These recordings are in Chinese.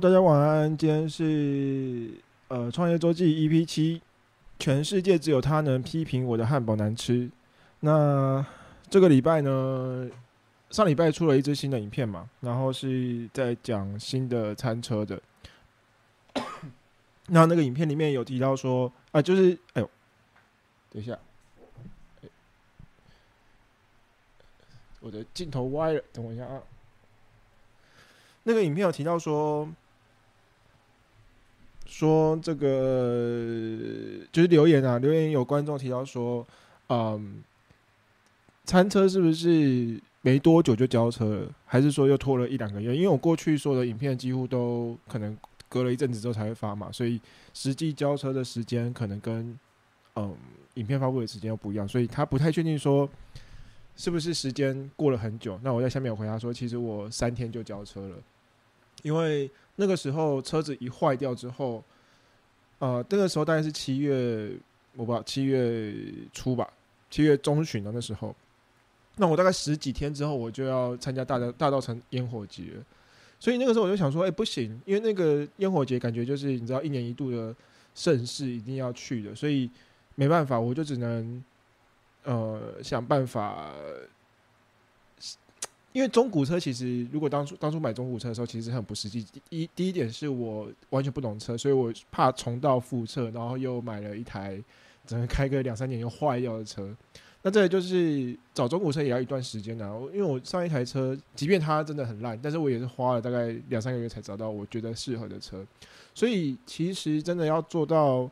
大家晚安。今天是呃创业周记 EP 七，全世界只有他能批评我的汉堡难吃。那这个礼拜呢，上礼拜出了一支新的影片嘛，然后是在讲新的餐车的。那那个影片里面有提到说啊，就是哎呦，等一下，我的镜头歪了，等我一下啊。那个影片有提到说，说这个就是留言啊，留言有观众提到说，嗯，餐车是不是没多久就交车了，还是说又拖了一两个月？因为我过去说的影片几乎都可能隔了一阵子之后才会发嘛，所以实际交车的时间可能跟嗯影片发布的时间又不一样，所以他不太确定说是不是时间过了很久。那我在下面有回答说，其实我三天就交车了，因为那个时候车子一坏掉之后，呃，那个时候大概是七月，我不知道七月初吧，七月中旬的那时候，那我大概十几天之后我就要参加大道大道城烟火节，所以那个时候我就想说，哎、不行，因为那个烟火节感觉就是你知道一年一度的盛事，一定要去的，所以没办法，我就只能呃想办法。因为中古车其实，如果当初当初买中古车的时候，其实很不实际。第一第一点是我完全不懂车，所以我怕重蹈覆辙，然后又买了一台只能开个两三年就坏掉的车。那这个就是找中古车也要一段时间的、因为我上一台车，即便它真的很烂，但是我也是花了大概两三个月才找到我觉得适合的车。所以其实真的要做到，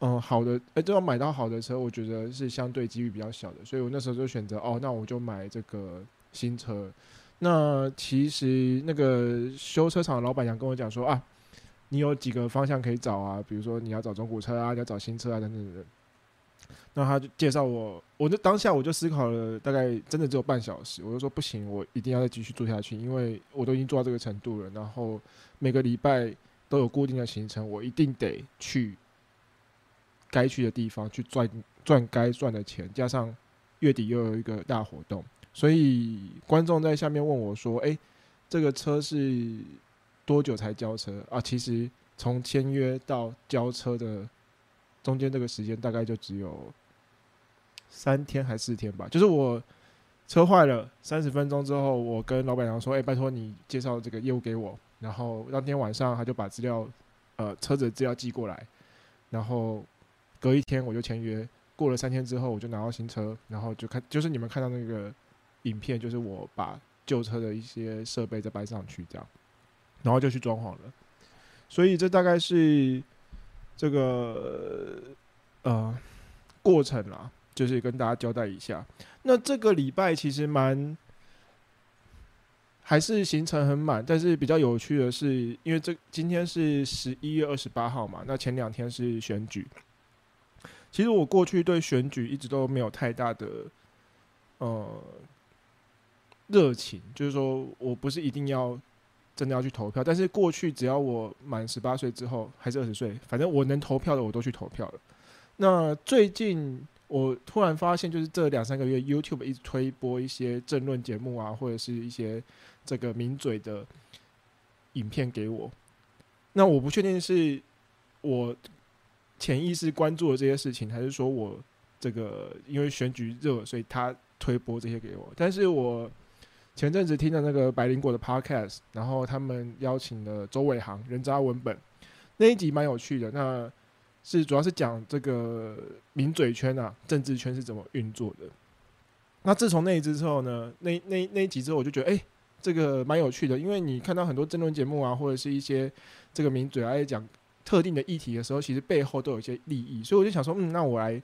嗯，好的，哎，都要买到好的车，我觉得是相对几率比较小的。所以我那时候就选择，哦，那我就买这个新车。那其实那个修车厂的老板娘跟我讲说啊，你有几个方向可以找啊，比如说你要找中古车啊，你要找新车啊等等等。那他就介绍我，我就当下我就思考了大概真的只有半小时，我就说不行，我一定要再继续做下去，因为我都已经做到这个程度了。然后每个礼拜都有固定的行程，我一定得去该去的地方去赚赚该赚的钱，加上月底又有一个大活动，所以观众在下面问我说：“诶，这个车是多久才交车啊？”其实从签约到交车的中间这个时间大概就只有三天还四天吧。就是我车坏了三十分钟之后，我跟老板娘说：“诶，拜托你介绍这个业务给我。”然后当天晚上他就把资料，呃，车子的资料寄过来，然后隔一天我就签约。过了三天之后，我就拿到新车，然后就看，就是你们看到那个影片，就是我把旧车的一些设备再搬上去，这样，然后就去装潢了。所以这大概是这个呃过程啦，就是跟大家交代一下。那这个礼拜其实蛮还是行程很满，但是比较有趣的是，因为这今天是十一月二十八号嘛，那前两天是选举。其实我过去对选举一直都没有太大的呃热情，就是说我不是一定要真的要去投票，但是过去只要我满十八岁之后，还是二十岁，反正我能投票的我都去投票了。那最近我突然发现，就是这两三个月 YouTube 一直推播一些政论节目啊，或者是一些这个名嘴的影片给我。那我不确定是我潜意识关注了这些事情，还是说我这个因为选举热，所以他推播这些给我。但是我前阵子听了那个百灵果的 Podcast，然后他们邀请了周伟航、人渣文本那一集蛮有趣的。那是主要是讲这个名嘴圈啊、政治圈是怎么运作的。那自从那一支之后呢，那那那一集之后，我就觉得哎、这个蛮有趣的，因为你看到很多争论节目啊，或者是一些这个名嘴啊讲特定的议题的时候，其实背后都有一些利益，所以我就想说，嗯，那我来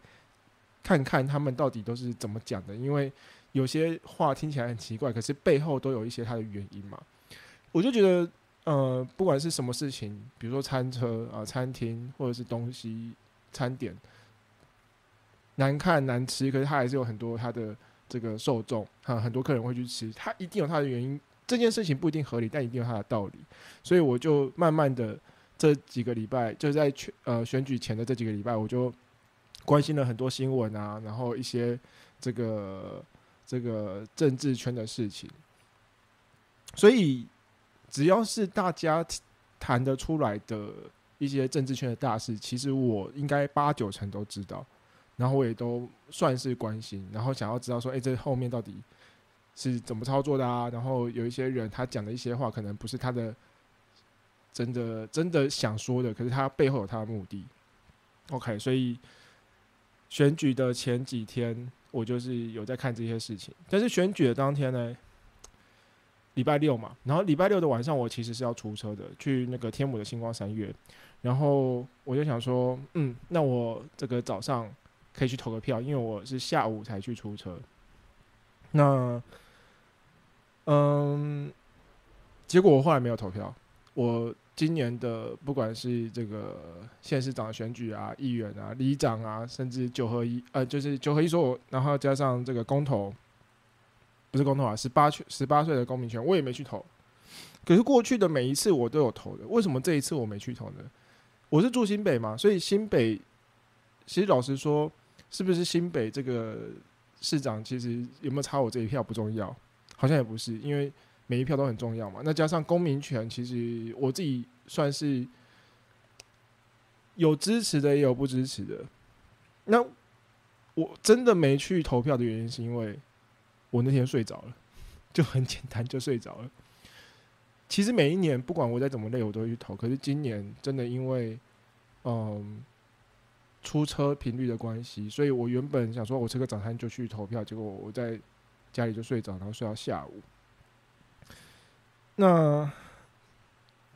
看看他们到底都是怎么讲的，因为有些话听起来很奇怪，可是背后都有一些它的原因嘛。我就觉得，呃，不管是什么事情，比如说餐车啊、餐厅或者是东西餐点，难看难吃，可是它还是有很多它的这个受众，哈，很多客人会去吃，它一定有它的原因。这件事情不一定合理，但一定有它的道理。所以我就慢慢的这几个礼拜，就是在选呃选举前的这几个礼拜，我就关心了很多新闻啊，然后一些这个这个政治圈的事情。所以只要是大家谈得出来的一些政治圈的大事，其实我应该八九成都知道，然后我也都算是关心，然后想要知道说，哎、这后面到底是怎么操作的啊？然后有一些人他讲的一些话，可能不是他的真的真的想说的，可是他背后有他的目的。OK，所以选举的前几天，我就是有在看这些事情，但是选举的当天呢？礼拜六嘛，然后礼拜六的晚上，我其实是要出车的，去那个天母的星光三月，然后我就想说，嗯，那我这个早上可以去投个票，因为我是下午才去出车。那，嗯，结果我后来没有投票。我今年的不管是这个县市长选举啊、议员啊、里长啊，甚至九合一，呃，就是九合一所，然后加上这个公投。不是公投啊，十八岁十八岁的公民权，我也没去投。可是过去的每一次我都有投的，为什么这一次我没去投呢？我是住新北嘛，所以新北其实老实说，是不是新北这个市长，其实有没有差我这一票不重要，好像也不是，因为每一票都很重要嘛。那加上公民权，其实我自己算是有支持的，也有不支持的。那我真的没去投票的原因，是因为。我那天睡着了，就很简单，就睡着了。其实每一年不管我再怎么累，我都会去投。可是今年真的因为，嗯，出车频率的关系，所以我原本想说我吃个早餐就去投票，结果我在家里就睡着，然后睡到下午。那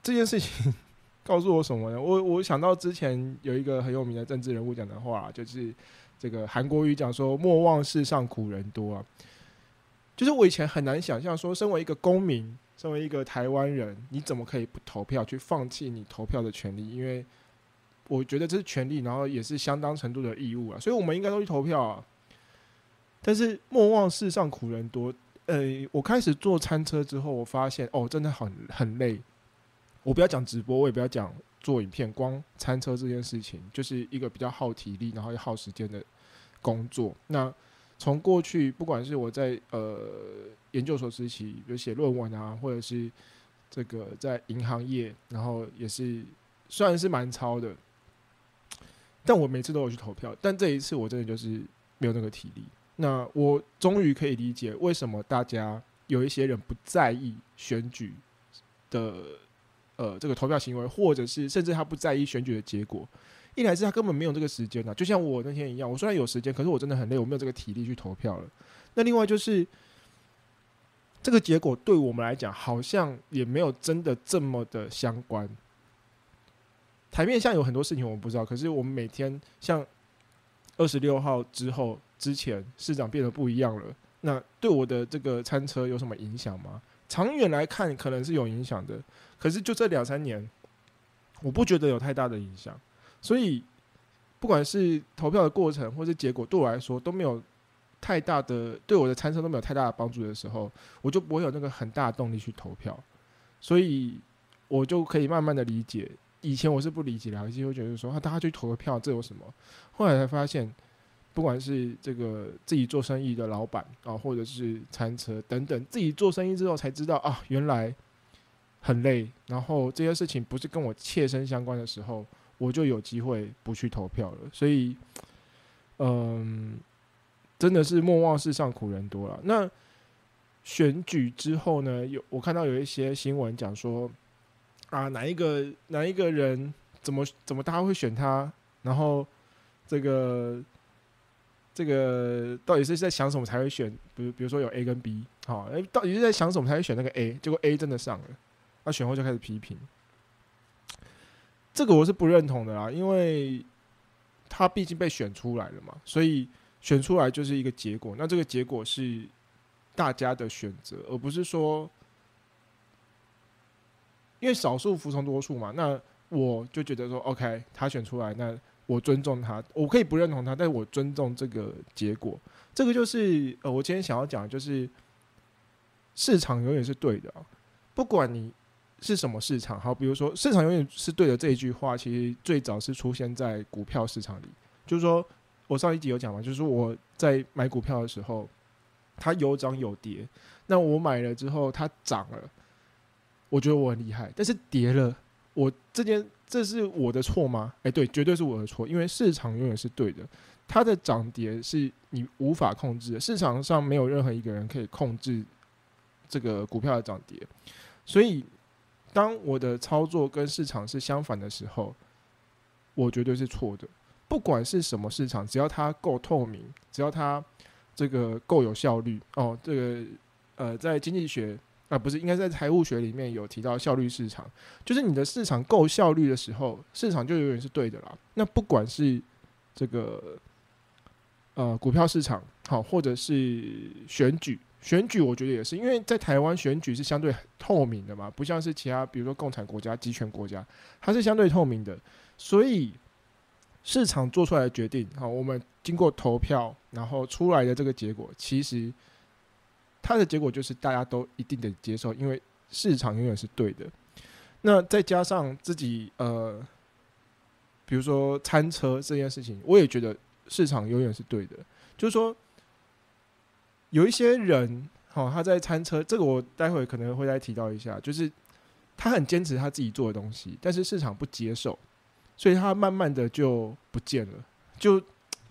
这件事情 告诉我什么呢？我我想到之前有一个很有名的政治人物讲的话，就是这个韩国瑜讲说：“莫忘世上苦人多啊。”就是我以前很难想象，说身为一个公民，身为一个台湾人，你怎么可以不投票，去放弃你投票的权利？因为我觉得这是权利，然后也是相当程度的义务啊，所以我们应该都去投票啊。但是莫忘世上苦人多，呃，我开始做餐车之后，我发现哦，真的很很累。我不要讲直播，我也不要讲做影片，光餐车这件事情就是一个比较耗体力，然后又耗时间的工作。那从过去，不管是我在呃研究所时期，比如写论文啊，或者是这个在银行业，然后也是虽然是蛮超的，但我每次都有去投票，但这一次我真的就是没有那个体力。那我终于可以理解为什么大家有一些人不在意选举的呃这个投票行为，或者是甚至他不在意选举的结果。一来是他根本没有这个时间啊，就像我那天一样，我虽然有时间，可是我真的很累，我没有这个体力去投票了。那另外就是这个结果对我们来讲，好像也没有真的这么的相关。台面上有很多事情我们不知道，可是我们每天像二十六号之后之前，市长变得不一样了，那对我的这个餐车有什么影响吗？长远来看，可能是有影响的，可是就这两三年，我不觉得有太大的影响。所以，不管是投票的过程或是结果，对我来说都没有太大的对我的参车都没有太大的帮助的时候，我就不会有那个很大的动力去投票。所以，我就可以慢慢的理解。以前我是不理解的，而且会觉得说，啊，大家去投个票，这有什么？后来才发现，不管是这个自己做生意的老板啊，或者是餐车等等，自己做生意之后才知道啊，原来很累。然后这些事情不是跟我切身相关的时候。我就有机会不去投票了，所以，嗯，真的是莫忘世上苦人多了。那选举之后呢？有我看到有一些新闻讲说，啊，哪一个哪一个人怎么怎么大家会选他？然后这个这个到底是在想什么才会选？比如比如说有 A 跟 B，好，到底是在想什么才会选那个 A？结果 A 真的上了，那选后就开始批评。这个我是不认同的啦，因为他毕竟被选出来了嘛，所以选出来就是一个结果。那这个结果是大家的选择，而不是说因为少数服从多数嘛。那我就觉得说，OK，他选出来，那我尊重他，我可以不认同他，但是我尊重这个结果。这个就是呃，我今天想要讲的就是市场永远是对的，不管你。是什么市场？好，比如说市场永远是对的这一句话，其实最早是出现在股票市场里。就是说我上一集有讲嘛，就是我在买股票的时候，它有涨有跌。那我买了之后它涨了，我觉得我很厉害，但是跌了，我这件这是我的错吗？哎，对，绝对是我的错，因为市场永远是对的，它的涨跌是你无法控制的，市场上没有任何一个人可以控制这个股票的涨跌，所以当我的操作跟市场是相反的时候，我绝对是错的。不管是什么市场，只要它够透明，只要它这个够有效率，哦，这个呃，在经济学。啊，不是，应该在财务学里面有提到效率市场，就是你的市场够效率的时候，市场就永远是对的啦。那不管是这个呃股票市场好，或者是选举，选举我觉得也是，因为在台湾选举是相对透明的嘛，不像是其他比如说共产国家、集权国家，它是相对透明的，所以市场做出来的决定，好，我们经过投票，然后出来的这个结果，其实。它的结果就是大家都一定得接受，因为市场永远是对的。那再加上自己呃，比如说餐车这件事情，我也觉得市场永远是对的。就是说，有一些人，好，他在餐车，这个我待会可能会再提到一下，就是他很坚持他自己做的东西，但是市场不接受，所以他慢慢的就不见了，就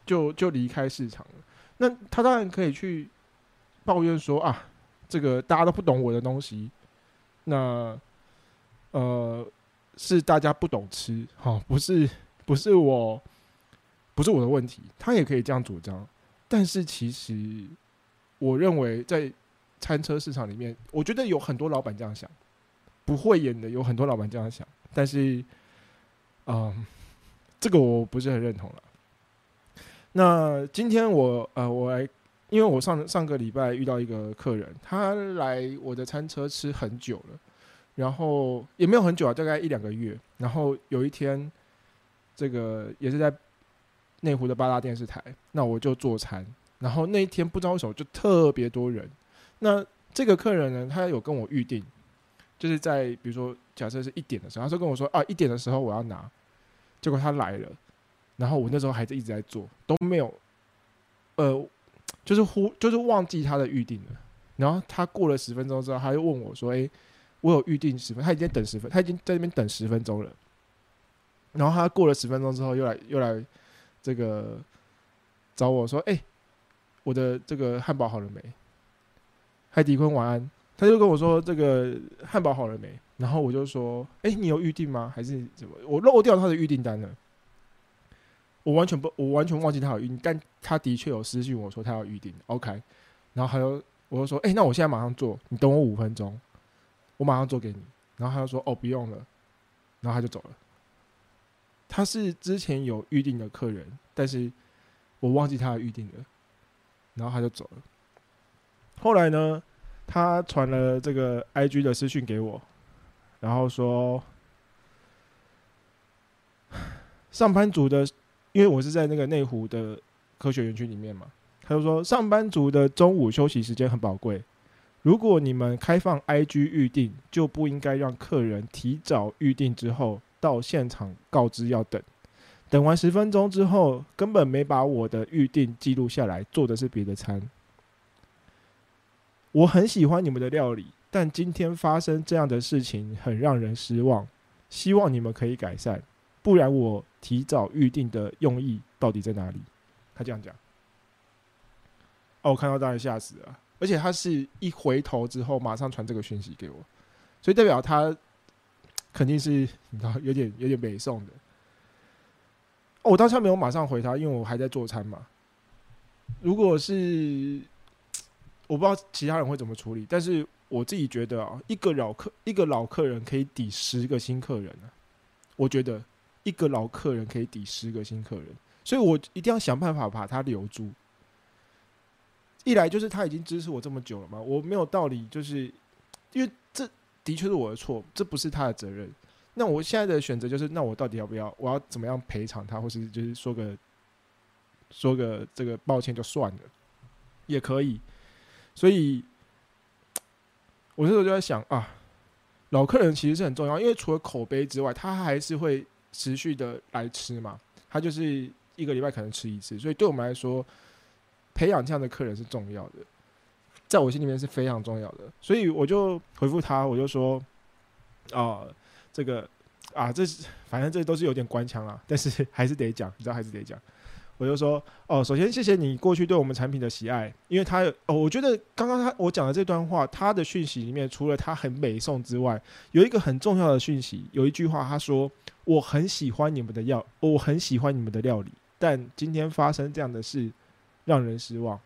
就就离开市场了。那他当然可以去。抱怨说啊，这个大家都不懂我的东西，那呃是大家不懂吃，哈，不是不是我，不是我的问题，他也可以这样主张。但是其实我认为在餐车市场里面，我觉得有很多老板这样想，不会演的有很多老板这样想，但是嗯，这个我不是很认同了。那今天我呃我来。因为我上上个礼拜遇到一个客人，他来我的餐车吃很久了，然后也没有很久啊，大概一两个月。然后有一天，这个也是在内湖的八大电视台，那我就做餐。然后那一天不知道为什么就特别多人。那这个客人呢，他有跟我预定，就是在比如说假设是一点的时候，他就跟我说啊一点的时候我要拿，结果他来了，然后我那时候还在一直在做，都没有，呃。就是忽就是忘记他的预定了，然后他过了十分钟之后，他又问我说：“哎，我有预定十分，他已经等十分，他已经在那边等十分钟了。”然后他过了十分钟之后，又来又来这个找我说：“哎，我的这个汉堡好了没？”海迪坤晚安，他就跟我说：“这个汉堡好了没？”然后我就说：“哎，你有预定吗？还是怎么？我漏掉他的预订单了。”我完全不，我完全忘记他有预定，但他的确有私信我说他要预定，OK，然后还有我就说，哎，那我现在马上做，你等我五分钟，我马上做给你。然后他就说，哦，不用了，然后他就走了。他是之前有预定的客人，但是我忘记他的预定了，然后他就走了。后来呢，他传了这个 IG 的私讯给我，然后说，上班族的。因为我是在那个内湖的科学园区里面嘛，他就说上班族的中午休息时间很宝贵，如果你们开放 IG 预定，就不应该让客人提早预定之后到现场告知要等，等完十分钟之后根本没把我的预定记录下来，做的是别的餐。我很喜欢你们的料理，但今天发生这样的事情很让人失望，希望你们可以改善。不然我提早预定的用意到底在哪里？他这样讲，哦，我看到当然吓死了，而且他是一回头之后马上传这个讯息给我，所以代表他肯定是你知道有点有点北宋的。哦，我当下没有马上回他，因为我还在做餐嘛。如果是我不知道其他人会怎么处理，但是我自己觉得啊，一个老客一个老客人可以抵十个新客人啊，我觉得。一个老客人可以抵十个新客人，所以我一定要想办法把他留住。一来就是他已经支持我这么久了嘛，我没有道理，就是因为这的确是我的错，这不是他的责任。那我现在的选择就是，那我到底要不要？我要怎么样赔偿他，或是就是说个说个这个抱歉就算了，也可以。所以，我那时候就在想啊，老客人其实是很重要，因为除了口碑之外，他还是会。持续的来吃嘛，他就是一个礼拜可能吃一次，所以对我们来说，培养这样的客人是重要的，在我心里面是非常重要的。所以我就回复他，我就说，哦，这个啊，这反正这都是有点官腔啦，但是还是得讲，你知道还是得讲。我就说哦，首先谢谢你过去对我们产品的喜爱，因为他哦，我觉得刚刚他我讲的这段话，他的讯息里面除了他很美颂之外，有一个很重要的讯息，有一句话他说我很喜欢你们的料，我很喜欢你们的料理，但今天发生这样的事让人失望，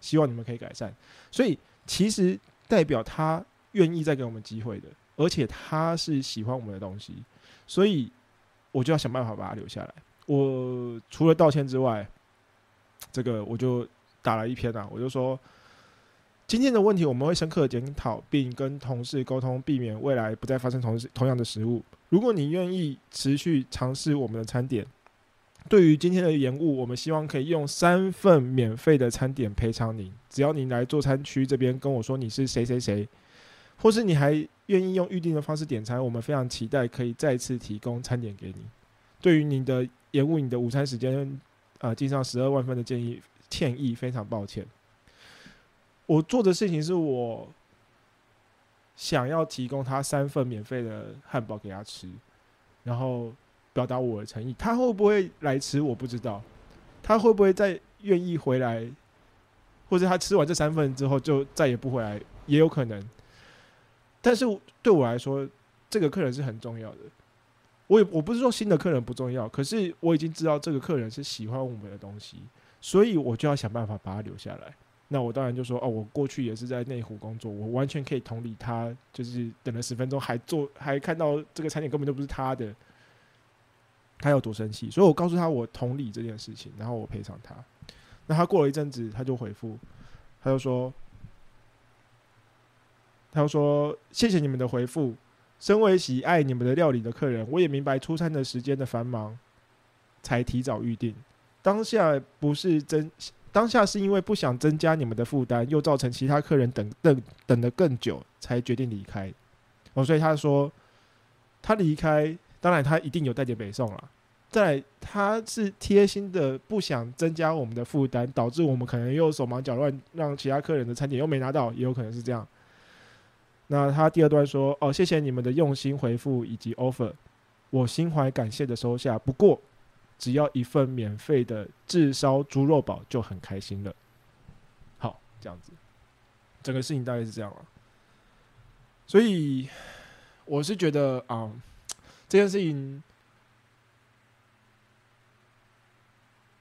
希望你们可以改善。所以其实代表他愿意再给我们机会的，而且他是喜欢我们的东西，所以我就要想办法把他留下来。我除了道歉之外，这个我就打了一篇啊，我就说今天的问题我们会深刻检讨，并跟同事沟通，避免未来不再发生同同样的失误。如果你愿意持续尝试我们的餐点，对于今天的延误，我们希望可以用三份免费的餐点赔偿您。只要您来做餐区这边跟我说你是谁谁谁，或是你还愿意用预定的方式点餐，我们非常期待可以再次提供餐点给你。对于您的延误你的午餐时间，呃，记上十二万分的建议歉意，非常抱歉。我做的事情是我想要提供他三份免费的汉堡给他吃，然后表达我的诚意。他会不会来吃我不知道，他会不会再愿意回来，或者他吃完这三份之后就再也不回来，也有可能。但是对我来说，这个客人是很重要的。我也我不是说新的客人不重要，可是我已经知道这个客人是喜欢我们的东西，所以我就要想办法把他留下来。那我当然就说哦，我过去也是在内湖工作，我完全可以同理他，就是等了十分钟还做还看到这个餐点根本就不是他的，他有多生气。所以我告诉他我同理这件事情，然后我赔偿他。那他过了一阵子，他就回复，他就说，他就说谢谢你们的回复。身为喜爱你们的料理的客人，我也明白出餐的时间的繁忙，才提早预定。当下不是真，当下是因为不想增加你们的负担，又造成其他客人等等等的更久，才决定离开。哦，所以他说他离开，当然他一定有带点北宋了。再，他是贴心的，不想增加我们的负担，导致我们可能又手忙脚乱，让其他客人的餐点又没拿到，也有可能是这样。那他第二段说：“哦，谢谢你们的用心回复以及 offer，我心怀感谢的收下。不过，只要一份免费的炙烧猪肉堡就很开心了。”好，这样子，整个事情大概是这样了。所以，我是觉得啊，这件事情，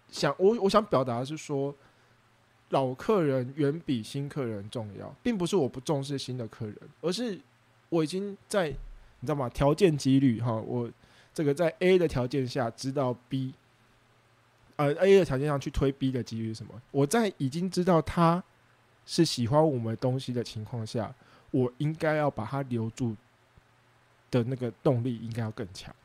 想我我想表达的是说。老客人远比新客人重要，并不是我不重视新的客人，而是我已经在你知道吗？条件几率哈，我这个在 A 的条件下知道 B，呃 A 的条件上去推 B 的几率是什么？我在已经知道他是喜欢我们东西的情况下，我应该要把他留住的那个动力应该要更强。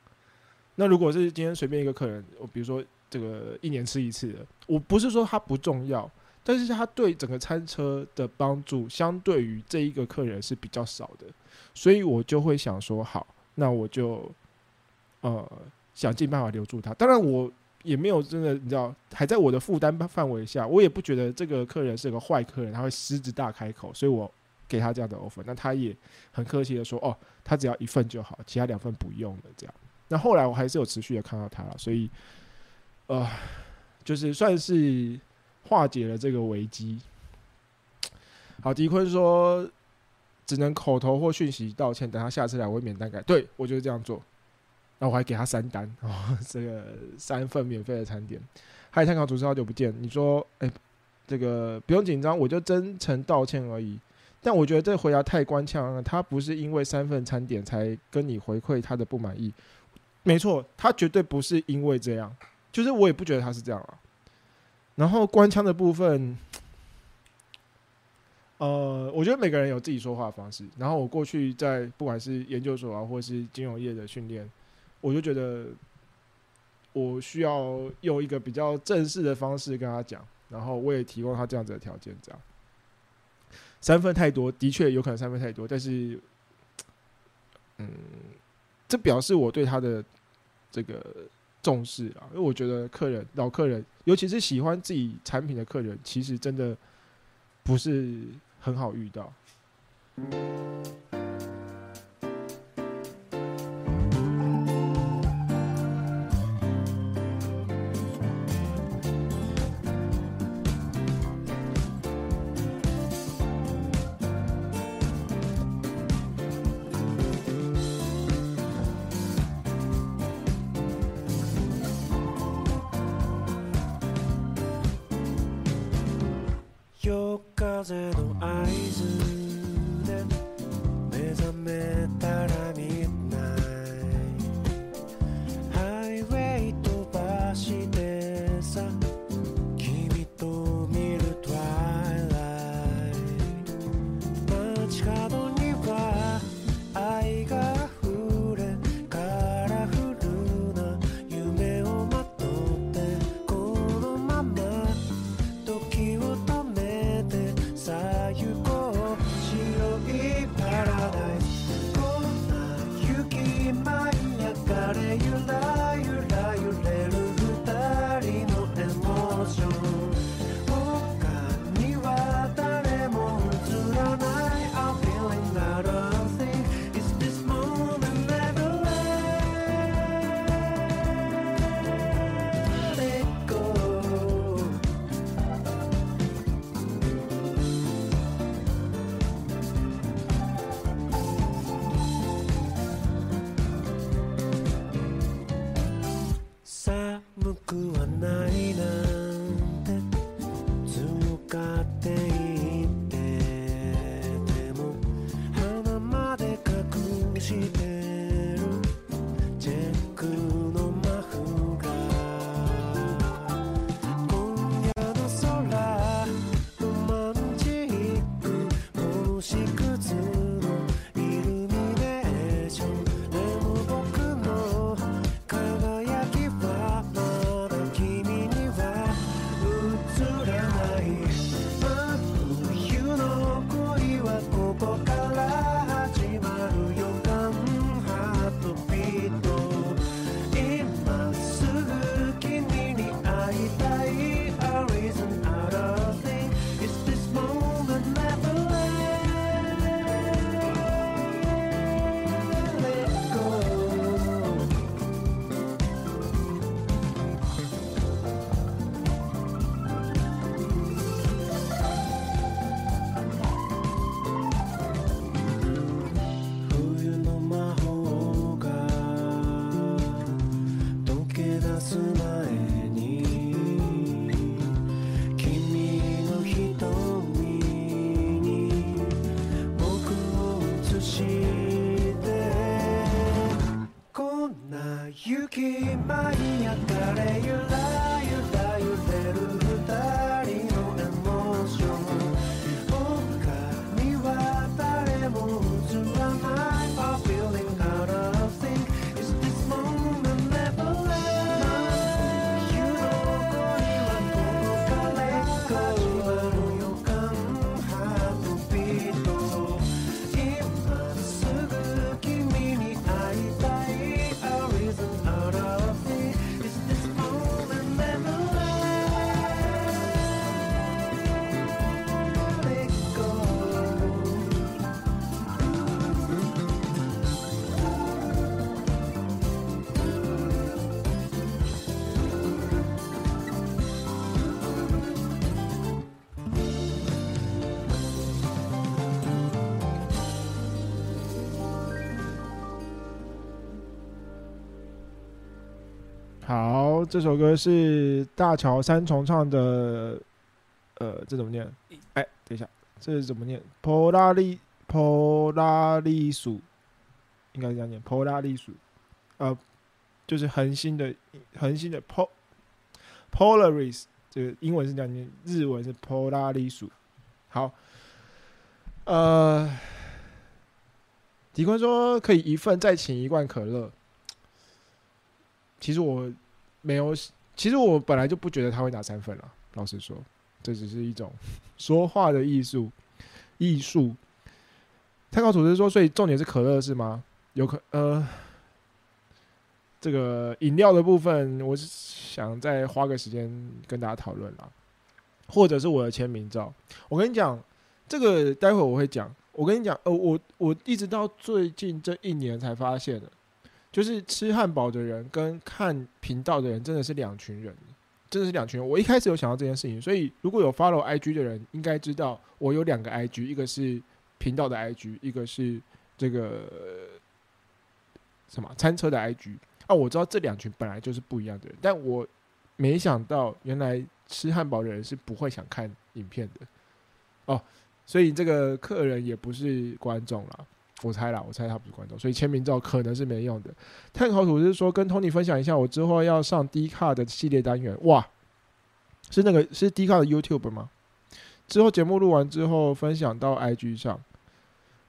那如果是今天随便一个客人，我比如说这个一年吃一次的，我不是说他不重要。但是他对整个餐车的帮助，相对于这一个客人是比较少的，所以我就会想说，好，那我就呃想尽办法留住他。当然，我也没有真的，你知道，还在我的负担范围下，我也不觉得这个客人是个坏客人，他会狮子大开口，所以我给他这样的 offer。那他也很客气的说，哦，他只要一份就好，其他两份不用了。这样，那后来我还是有持续的看到他了，所以呃，就是算是。化解了这个危机。好，迪坤说只能口头或讯息道歉，等他下次来我会免单改。对我就是这样做。那我还给他三单哦，这个三份免费的餐点。嗨，参考主持好久不见。你说，哎，这个不用紧张，我就真诚道歉而已。但我觉得这回答太官腔了。他不是因为三份餐点才跟你回馈他的不满意。没错，他绝对不是因为这样。就是我也不觉得他是这样啊。然后官腔的部分，呃，我觉得每个人有自己说话的方式。然后我过去在不管是研究所啊，或是金融业的训练，我就觉得我需要用一个比较正式的方式跟他讲。然后我也提供他这样子的条件，这样三分太多，的确有可能三分太多，但是，嗯，这表示我对他的这个。重视啊，因为我觉得客人老客人，尤其是喜欢自己产品的客人，其实真的不是很好遇到。这首歌是大桥三重唱的，呃，这怎么念？哎，等一下，这是怎么念？普拉利普拉利鼠，应该是这样念，普拉利鼠，呃，就是恒星的恒星的 pol Polaris，这个英文是这样念，日文是普拉利鼠。好，呃，迪坤说可以一份再请一罐可乐。其实我没有，其实我本来就不觉得他会拿三分了。老实说，这只是一种 说话的艺术，艺术。参考组织说，所以重点是可乐是吗？有可呃，这个饮料的部分，我是想再花个时间跟大家讨论啦，或者是我的签名照。我跟你讲，这个待会我会讲。我跟你讲，呃，我我一直到最近这一年才发现的，就是吃汉堡的人跟看频道的人真的是两群人，真的是两群人。我一开始有想到这件事情，所以如果有 follow IG 的人，应该知道我有两个 IG，一个是频道的 IG，一个是这个什么餐车的 IG。啊，我知道这两群本来就是不一样的人，但我没想到原来吃汉堡的人是不会想看影片的。哦，所以这个客人也不是观众啦，我猜啦，我猜他不是观众，所以签名照可能是没用的。碳烤吐是说跟 Tony 分享一下，我之后要上 D 卡的系列单元，哇，是那个是 D 卡的 YouTube 吗？之后节目录完之后分享到 IG 上。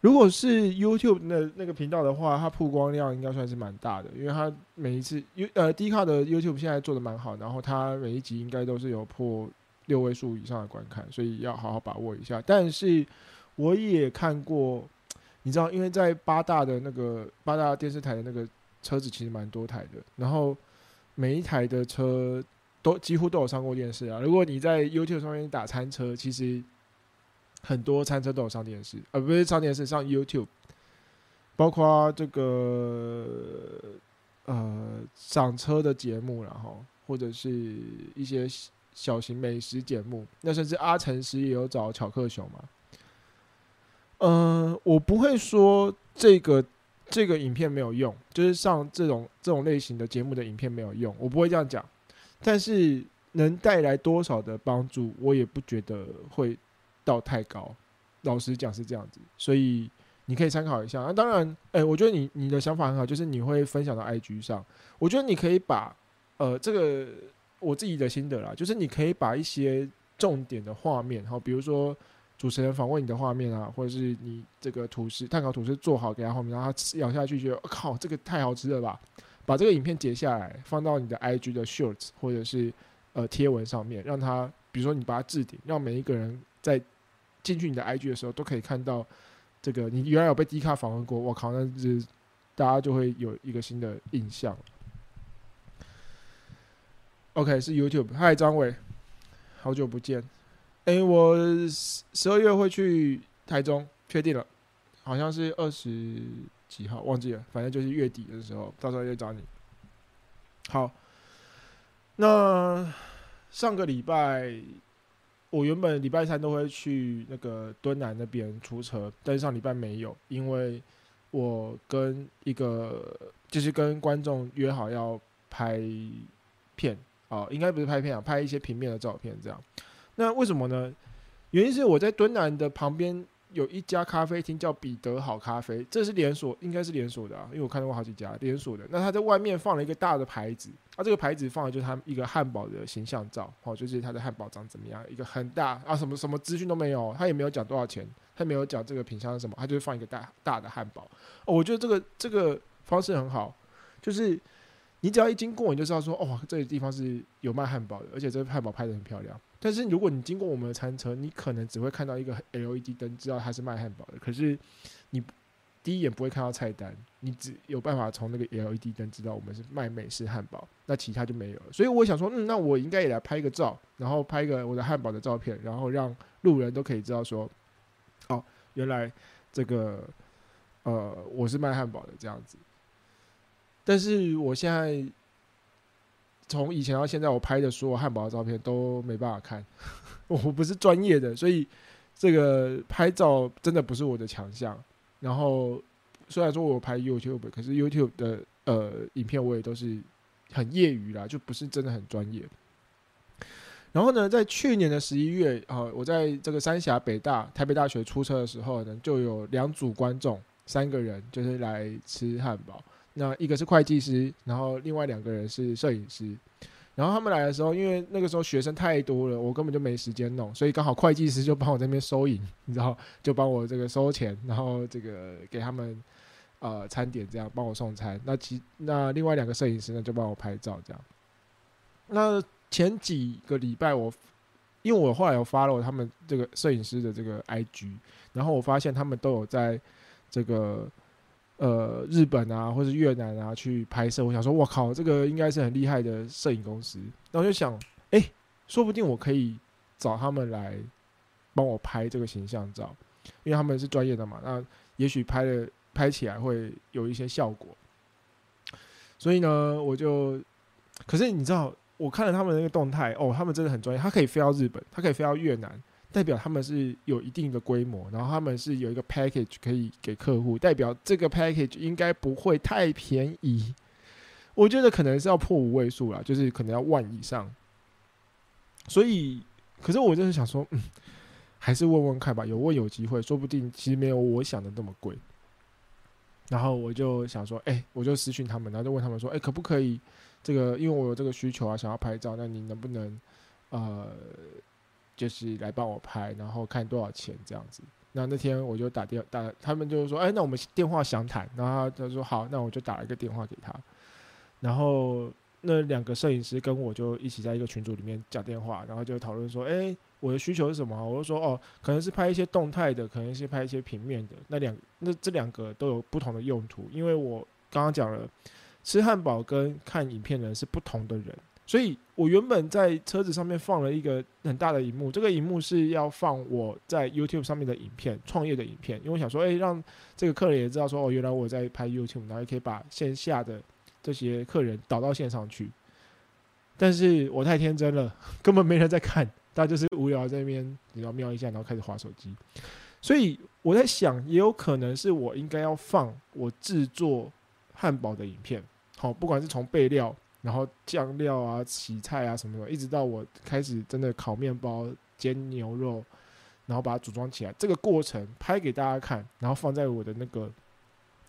如果是 YouTube 那那个频道的话，它曝光量应该算是蛮大的，因为它每一次 U 呃 D 卡的 YouTube 现在做的蛮好，然后它每一集应该都是有破六位数以上的观看，所以要好好把握一下。但是我也看过，你知道，因为在八大的那个八大电视台的那个车子其实蛮多台的，然后每一台的车都几乎都有上过电视啊。如果你在 YouTube 上面打餐车，其实很多餐车都有上电视，呃，不是上电视，上 YouTube，包括这个呃赏车的节目，然后或者是一些小型美食节目，那甚至阿成师也有找巧克熊嘛。嗯、我不会说这个这个影片没有用，就是上这种这种类型的节目的影片没有用，我不会这样讲。但是能带来多少的帮助，我也不觉得会到太高。老实讲是这样子，所以你可以参考一下。那、当然，哎、我觉得你你的想法很好，就是你会分享到 IG 上。我觉得你可以把呃这个我自己的心得啦，就是你可以把一些重点的画面，然后，比如说主持人访问你的画面啊，或者是你这个吐司碳烤吐司做好给他后面，然后他吃咬下去，觉得、我靠，这个太好吃了吧！把这个影片截下来，放到你的 IG 的 Shorts 或者是呃贴文上面，让他比如说你把它置顶，让每一个人在进去你的 IG 的时候都可以看到这个你原来有被 D 卡访问过，我靠，那是大家就会有一个新的印象。OK，是 YouTube，嗨，张伟，好久不见。诶，我十二月会去台中，确定了，好像是二十几号，忘记了，反正就是月底的时候，到时候就找你。好，那上个礼拜我原本礼拜三都会去那个敦南那边出车，但是上礼拜没有，因为我跟一个就是跟观众约好要拍片啊、应该不是拍片啊，拍一些平面的照片这样。那为什么呢？原因是我在敦南的旁边有一家咖啡厅叫彼得好咖啡，这是连锁，应该是连锁的啊，因为我看到过好几家连锁的。那他在外面放了一个大的牌子，啊，这个牌子放的就是他一个汉堡的形象照，哦，就是他的汉堡长怎么样，一个很大啊，什么什么资讯都没有，他也没有讲多少钱，他也没有讲这个品相是什么，他就是放一个大大的汉堡。哦，我觉得这个这个方式很好，就是你只要一经过，你就知道说，哦，这个地方是有卖汉堡的，而且这个汉堡拍的很漂亮。但是如果你经过我们的餐车，你可能只会看到一个 LED 灯，知道它是卖汉堡的。可是你第一眼不会看到菜单，你只有办法从那个 LED 灯知道我们是卖美式汉堡，那其他就没有了。所以我想说，嗯，那我应该也来拍一个照，然后拍一个我的汉堡的照片，然后让路人都可以知道说，哦，原来这个呃我是卖汉堡的这样子。但是我现在从以前到现在，我拍的所有汉堡的照片都没办法看，我不是专业的，所以这个拍照真的不是我的强项。然后虽然说我拍 YouTube，可是 YouTube 的呃影片我也都是很业余啦，就不是真的很专业。然后呢，在去年的十一月啊、我在这个三峡北大台北大学出车的时候呢，就有两组观众，三个人就是来吃汉堡。那一个是会计师，然后另外两个人是摄影师。然后他们来的时候，因为那个时候学生太多了，我根本就没时间弄，所以刚好会计师就帮我这边收银，你知道，就帮我这个收钱，然后这个给他们呃餐点这样帮我送餐。那其那另外两个摄影师呢，就帮我拍照这样。那前几个礼拜我，因为我后来有发了他们这个摄影师的这个 IG，然后我发现他们都有在这个呃日本啊或者越南啊去拍摄。我想说，我靠，这个应该是很厉害的摄影公司。然后就想，哎、说不定我可以找他们来帮我拍这个形象照，因为他们是专业的嘛。那也许拍的拍起来会有一些效果。所以呢，我就，可是你知道，我看了他们那个动态，哦，他们真的很专业，他可以飞到日本，他可以飞到越南，代表他们是有一定的规模，然后他们是有一个 package 可以给客户，代表这个 package 应该不会太便宜，我觉得可能是要破五位数啦，就是可能要万以上。所以，可是我就是想说，嗯，还是问问看吧，有问有机会，说不定其实没有我想的那么贵。然后我就想说，哎、我就私讯他们，然后就问他们说，哎、可不可以这个，因为我有这个需求啊，想要拍照，那你能不能呃，就是来帮我拍，然后看多少钱这样子。那那天我就打电打，他们就说，哎、那我们电话详谈。然后他说好，那我就打了一个电话给他，然后那两个摄影师跟我就一起在一个群组里面讲电话，然后就讨论说，哎、我的需求是什么？我就说，哦，可能是拍一些动态的，可能是拍一些平面的。那两那这两个都有不同的用途，因为我刚刚讲了，吃汉堡跟看影片的人是不同的人，所以我原本在车子上面放了一个很大的荧幕，这个荧幕是要放我在 YouTube 上面的影片，创业的影片，因为我想说，哎、让这个客人也知道说，哦，原来我在拍 YouTube，然后也可以把线下的这些客人导到线上去。但是我太天真了，根本没人在看，大家就是无聊在那边，你知道瞄一下，然后开始划手机。所以我在想，也有可能是我应该要放我制作汉堡的影片，好，不管是从备料，然后酱料啊、洗菜啊什么的，一直到我开始真的烤面包、煎牛肉，然后把它组装起来，这个过程拍给大家看，然后放在我的那个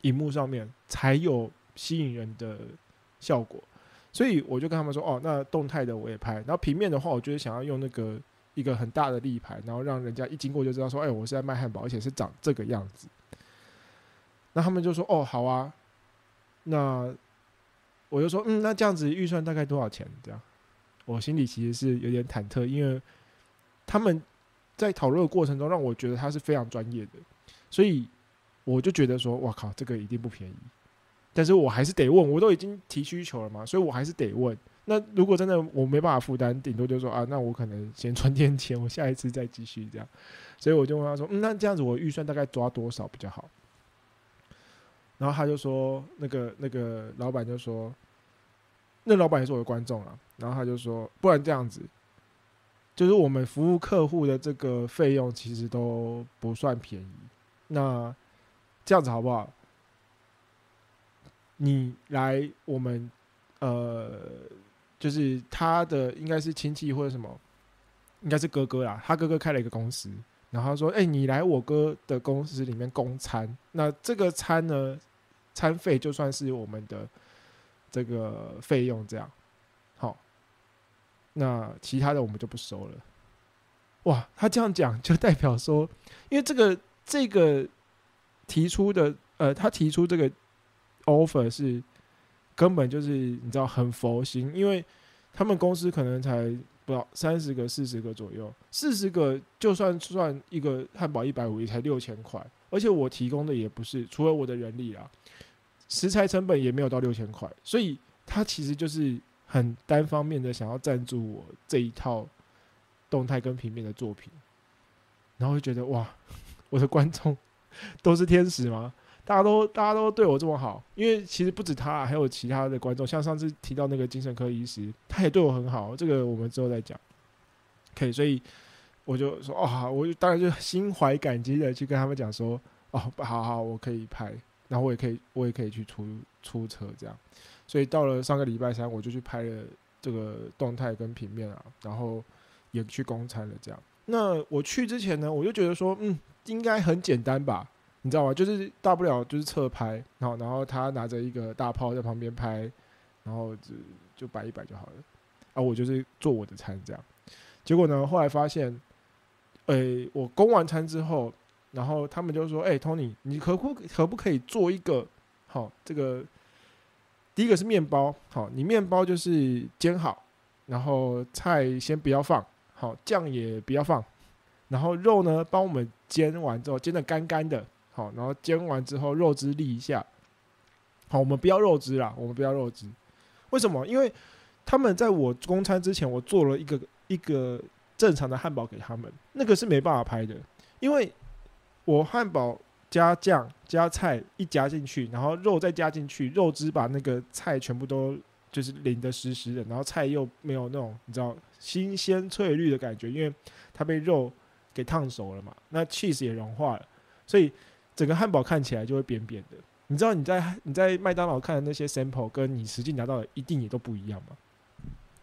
荧幕上面，才有吸引人的效果。所以我就跟他们说，哦，那动态的我也拍，然后平面的话，我就是想要用那个一个很大的立牌，然后让人家一经过就知道说，哎，我是在卖汉堡，而且是长这个样子。那他们就说，哦，好啊，那我就说，嗯，那这样子预算大概多少钱？这样，我心里其实是有点忐忑，因为他们在讨论的过程中，让我觉得他是非常专业的，所以我就觉得说，哇靠，这个一定不便宜。但是我还是得问，我都已经提需求了嘛，所以我还是得问。那如果真的我没办法负担，顶多就说啊，那我可能先存点钱，我下一次再继续这样。所以我就问他说，嗯，那这样子我预算大概抓多少比较好？然后他就说，那个那个老板就说，那老板也是我的观众啊。然后他就说，不然这样子，就是我们服务客户的这个费用其实都不算便宜。那这样子好不好？你来我们呃，就是他的应该是亲戚或者什么，应该是哥哥啦。他哥哥开了一个公司，然后说：“哎、你来我哥的公司里面供餐，那这个餐呢，餐费就算是我们的这个费用，这样好。那其他的我们就不收了。”哇，他这样讲就代表说，因为这个这个提出的呃，他提出这个 offer 是根本就是你知道很佛心，因为他们公司可能才不知道三十个、四十个左右，四十个就算算一个汉堡一百五也才六千块，而且我提供的也不是除了我的人力啊，食材成本也没有到六千块，所以他其实就是很单方面的想要赞助我这一套动态跟平面的作品，然后就觉得哇，我的观众都是天使吗？大家都 大家都对我这么好，因为其实不止他，还有其他的观众，像上次提到那个精神科医师，他也对我很好，这个我们之后再讲。可以，所以我就说哦，我就当然就心怀感激的去跟他们讲说，哦，好好，我可以拍，然后我也可以我也可以去出出车这样。所以到了上个礼拜三，我就去拍了这个动态跟平面啊，然后也去公餐了这样。那我去之前呢，我就觉得说，嗯，应该很简单吧。你知道吗？就是大不了就是侧拍，然后然后他拿着一个大炮在旁边拍，然后就就摆一摆就好了。啊，我就是做我的餐这样。结果呢，后来发现，诶、我供完餐之后，然后他们就说：“诶 t o n y 你可不可不可以做一个好？这个第一个是面包，好，你面包就是煎好，然后菜先不要放，好，酱也不要放，然后肉呢，帮我们煎完之后煎的干干的。”好，然后煎完之后肉汁沥一下。好，我们不要肉汁啦，我们不要肉汁。为什么？因为他们在我供餐之前，我做了一个一个正常的汉堡给他们，那个是没办法拍的，因为我汉堡加酱加菜一加进去，然后肉再加进去，肉汁把那个菜全部都就是淋得湿湿的，然后菜又没有那种你知道新鲜翠绿的感觉，因为它被肉给烫熟了嘛，那 cheese 也融化了，所以。整个汉堡看起来就会扁扁的，你知道你在你在麦当劳看的那些 sample，跟你实际拿到的一定也都不一样嘛。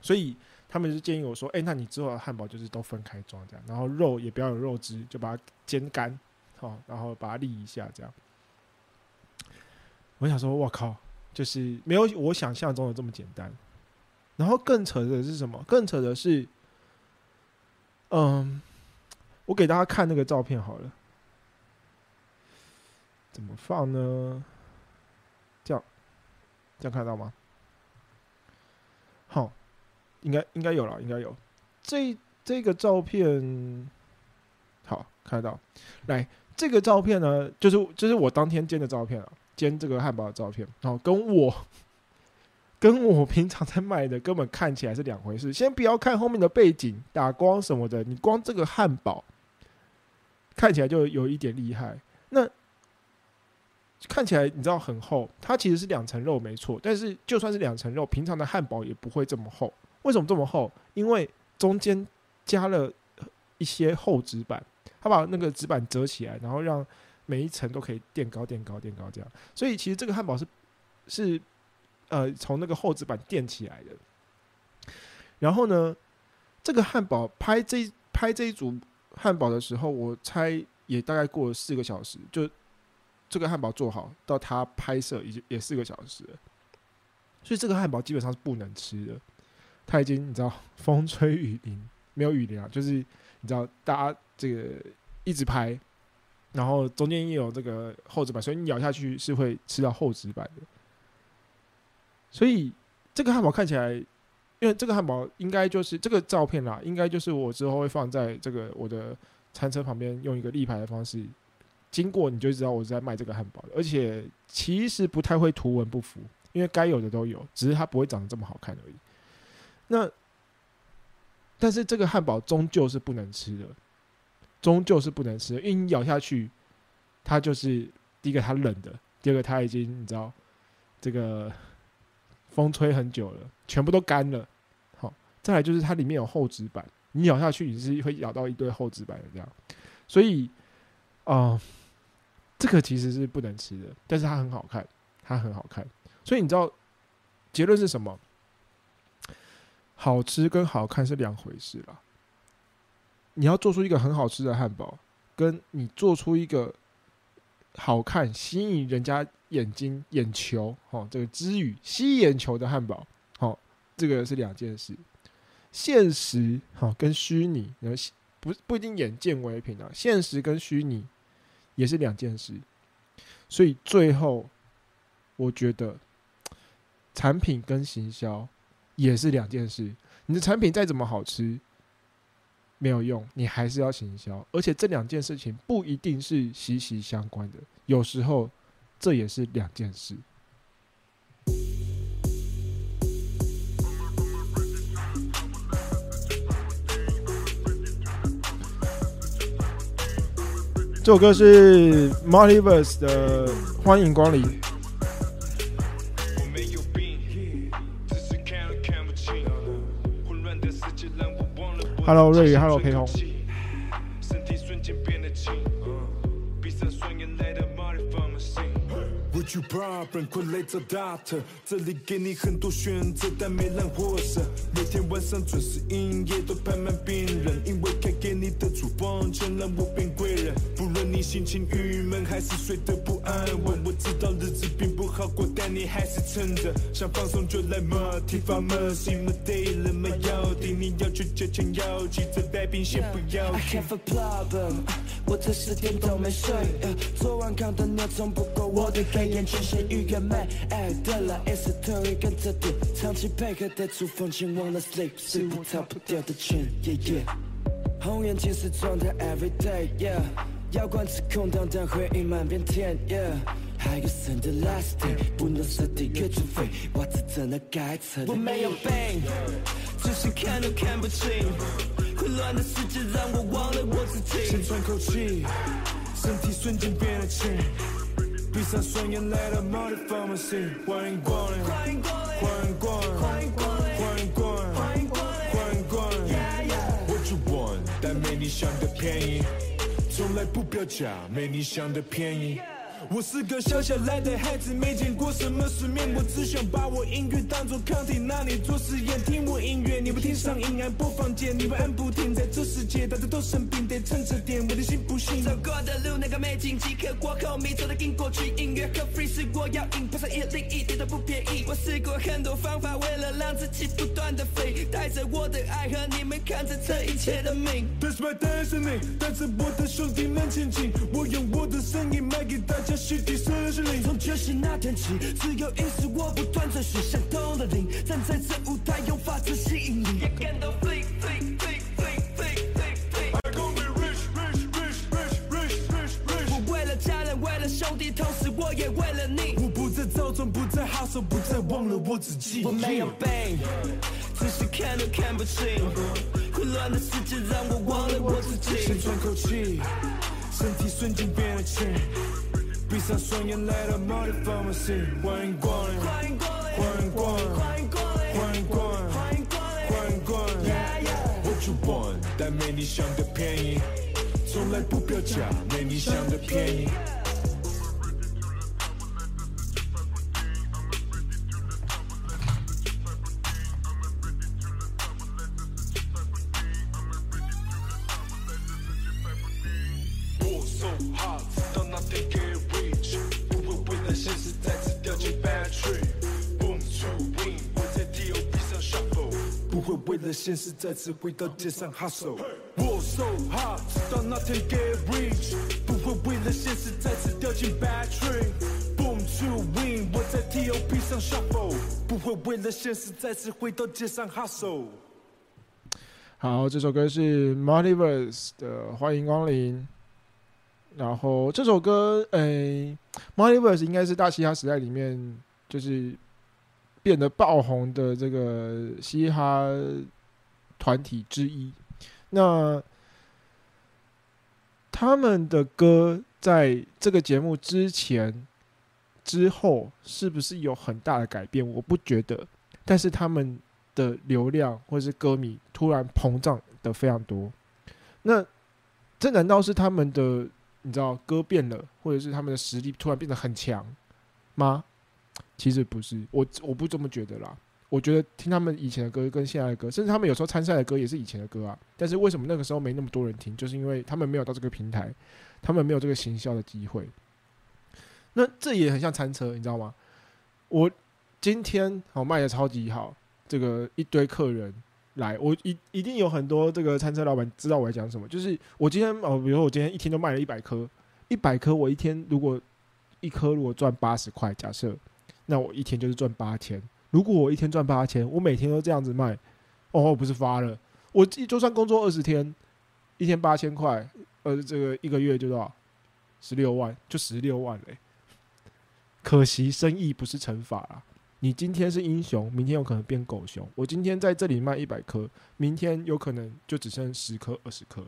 所以他们就建议我说，哎、那你之后的汉堡就是都分开装这样，然后肉也不要有肉汁，就把它煎干，好、然后把它立一下这样。我想说，我靠，就是没有我想象中的这么简单。然后更扯的是什么？更扯的是，嗯，我给大家看那个照片好了，怎么放呢？这样，这样看得到吗？好，应该应该有了，应该有。这这个照片，好看得到。来，这个照片呢，就是就是我当天煎的照片啊，煎这个汉堡的照片。然后跟我跟我平常在卖的根本看起来是两回事。先不要看后面的背景、打光什么的，你光这个汉堡看起来就有一点厉害。那看起来你知道很厚，它其实是两层肉没错，但是就算是两层肉，平常的汉堡也不会这么厚。为什么这么厚？因为中间加了一些厚纸板，他把那个纸板折起来，然后让每一层都可以垫高、垫高、垫高这样。所以其实这个汉堡是是呃从那个厚纸板垫起来的。然后呢，这个汉堡拍这拍这一组汉堡的时候，我猜也大概过了四个小时，就这个汉堡做好到它拍摄已经也四个小时了。所以这个汉堡基本上是不能吃的。它已经你知道风吹雨淋，没有雨淋啊，就是你知道大家这个一直拍，然后中间也有这个厚纸板，所以你咬下去是会吃到厚纸板的。所以这个汉堡看起来，因为这个汉堡应该就是这个照片啦，应该就是我之后会放在这个我的餐车旁边，用一个立牌的方式经过，你就知道我是在卖这个汉堡。而且其实不太会图文不符，因为该有的都有，只是它不会长得这么好看而已。那，但是这个汉堡终究是不能吃的，终究是不能吃，因为你咬下去，它就是第一个它冷的，第二个它已经你知道这个风吹很久了，全部都干了。好，再来就是它里面有厚纸板，你咬下去你是会咬到一堆厚纸板的这样，所以啊、这个其实是不能吃的，但是它很好看，它很好看，所以你知道结论是什么？好吃跟好看是两回事啦。你要做出一个很好吃的汉堡，跟你做出一个好看、吸引人家眼睛、眼球，哦，这个之语吸眼球的汉堡，好、这个是两件事。现实好、跟虚拟，然后不不一定眼见为凭啊，现实跟虚拟也是两件事。所以最后，我觉得产品跟行销也是两件事。你的产品再怎么好吃，没有用，你还是要行销。而且这两件事情不一定是息息相关的，有时候这也是两件事。这首歌是 Multiverse 的《欢迎光临》。Hello，瑞宇，Hello，裴红。身体瞬间变得轻，闭上双眼来到 Multiverse。Would you problem 傀儡找 doctor，这里给你很多选择，但没人获胜。每天晚上准时营业，都排满病人，因为开给你的处方签让我变贵人。不论你心情郁闷还是睡得不安稳，我知道日子并不好过，但你还是撑着。想放松就来 Multi Pharmacy，没 day 了没要的，你要去借钱要急着带病先不要 I have a problem，我这十天都没睡。呃昨晚看的鸟总不够我的黑眼圈，咸鱼跟麦爱的啦，It's a story 跟着点，长期配合的出风前忘了 sleep，是我逃不掉的圈，yeah yeah。红眼睛是状态 every day，yeah。药罐子空荡荡，回忆满遍天，yeah。还有剩的 last day，不能舍得越除非袜子真的该扯。我没有病，只是看都看不清。混乱的世界让我忘了我自己。先喘口气，身体瞬间变得轻。闭上双眼来到 Multi Pharmacy，欢迎光临，欢迎光临，欢迎光临，欢迎光临，欢迎光临，欢迎光临。欢迎光临。What you want？但没你想的便宜，从来不标价，没你想的便宜。我是个乡下来的孩子，没见过什么世面，我只想把我音乐当作抗体，拿你做实验。听我音乐，你不听上瘾，按播放键，你会按不停。在这世界，大家都生病，得撑着点，我的心不信。走过的路，那个美景，即刻过后，迷走的跟过去。音乐和 free 是我要赢，爬上一零一点都不便宜。我试过很多方法，为了让自己不断的飞，带着我的爱和你们看着这一切的命。That's my destiny，带着我的兄弟们前进。我用我的声音卖给大家从觉醒那天起，只有意识我不断追寻相同的灵，站在这舞台，用法则吸引力。也感到 flick flick flick flick flick flick flick。I gon' be rich, rich, rich, rich, rich, rich, rich。我为了家人，为了兄弟，同时我也为了你。我不再造纵，不再哈手，不再忘了我自己。我没有病，只是看都看不清。混乱的世界让我忘了我自己先己。喘口气，身体瞬间变得轻。闭上双眼来到 Multi Pharmacy，欢迎光临，欢迎光临，欢迎光临，欢迎光临，欢迎光临，欢迎光临。欢迎光临。Yeah, yeah. What you want？但没你想的便宜，从来不标价，没你想的便宜。再次回到街上 hustle。我 so hot，直到那天 get rich，不会为了现实再次掉进 bad trip。Boom to win，我在 TOP 上 shuffle，不会为了现实再次回到街上 hustle。好，这首歌是 m o l i v e r s 的《欢迎光临》。然后这首歌，诶、m o l i v e r s 应该是大嘻哈时代里面就是变得爆红的这个嘻哈团体之一。那他们的歌在这个节目之前、之后，是不是有很大的改变？我不觉得，但是他们的流量或是歌迷突然膨胀的非常多。那这难道是他们的你知道歌变了，或者是他们的实力突然变得很强吗？其实不是，我我不这么觉得啦。我觉得听他们以前的歌跟现在的歌，甚至他们有时候参赛的歌也是以前的歌啊。但是为什么那个时候没那么多人听？就是因为他们没有到这个平台，他们没有这个行销的机会。那这也很像餐车，你知道吗？我今天好卖的超级好，这个一堆客人来，我一一定有很多这个餐车老板知道我在讲什么。就是我今天哦，比如说我今天一天都卖了一百颗，一百颗我一天如果一颗如果赚八十块，假设那我一天就是赚八千。如果我一天赚八千，我每天都这样子卖，哦，我不是发了？我一就算工作二十天，一天八千块，呃，这个一个月就多少？十六万，就十六万嘞。可惜生意不是乘法啊！你今天是英雄，明天有可能变狗熊。我今天在这里卖一百颗，明天有可能就只剩十颗、二十颗。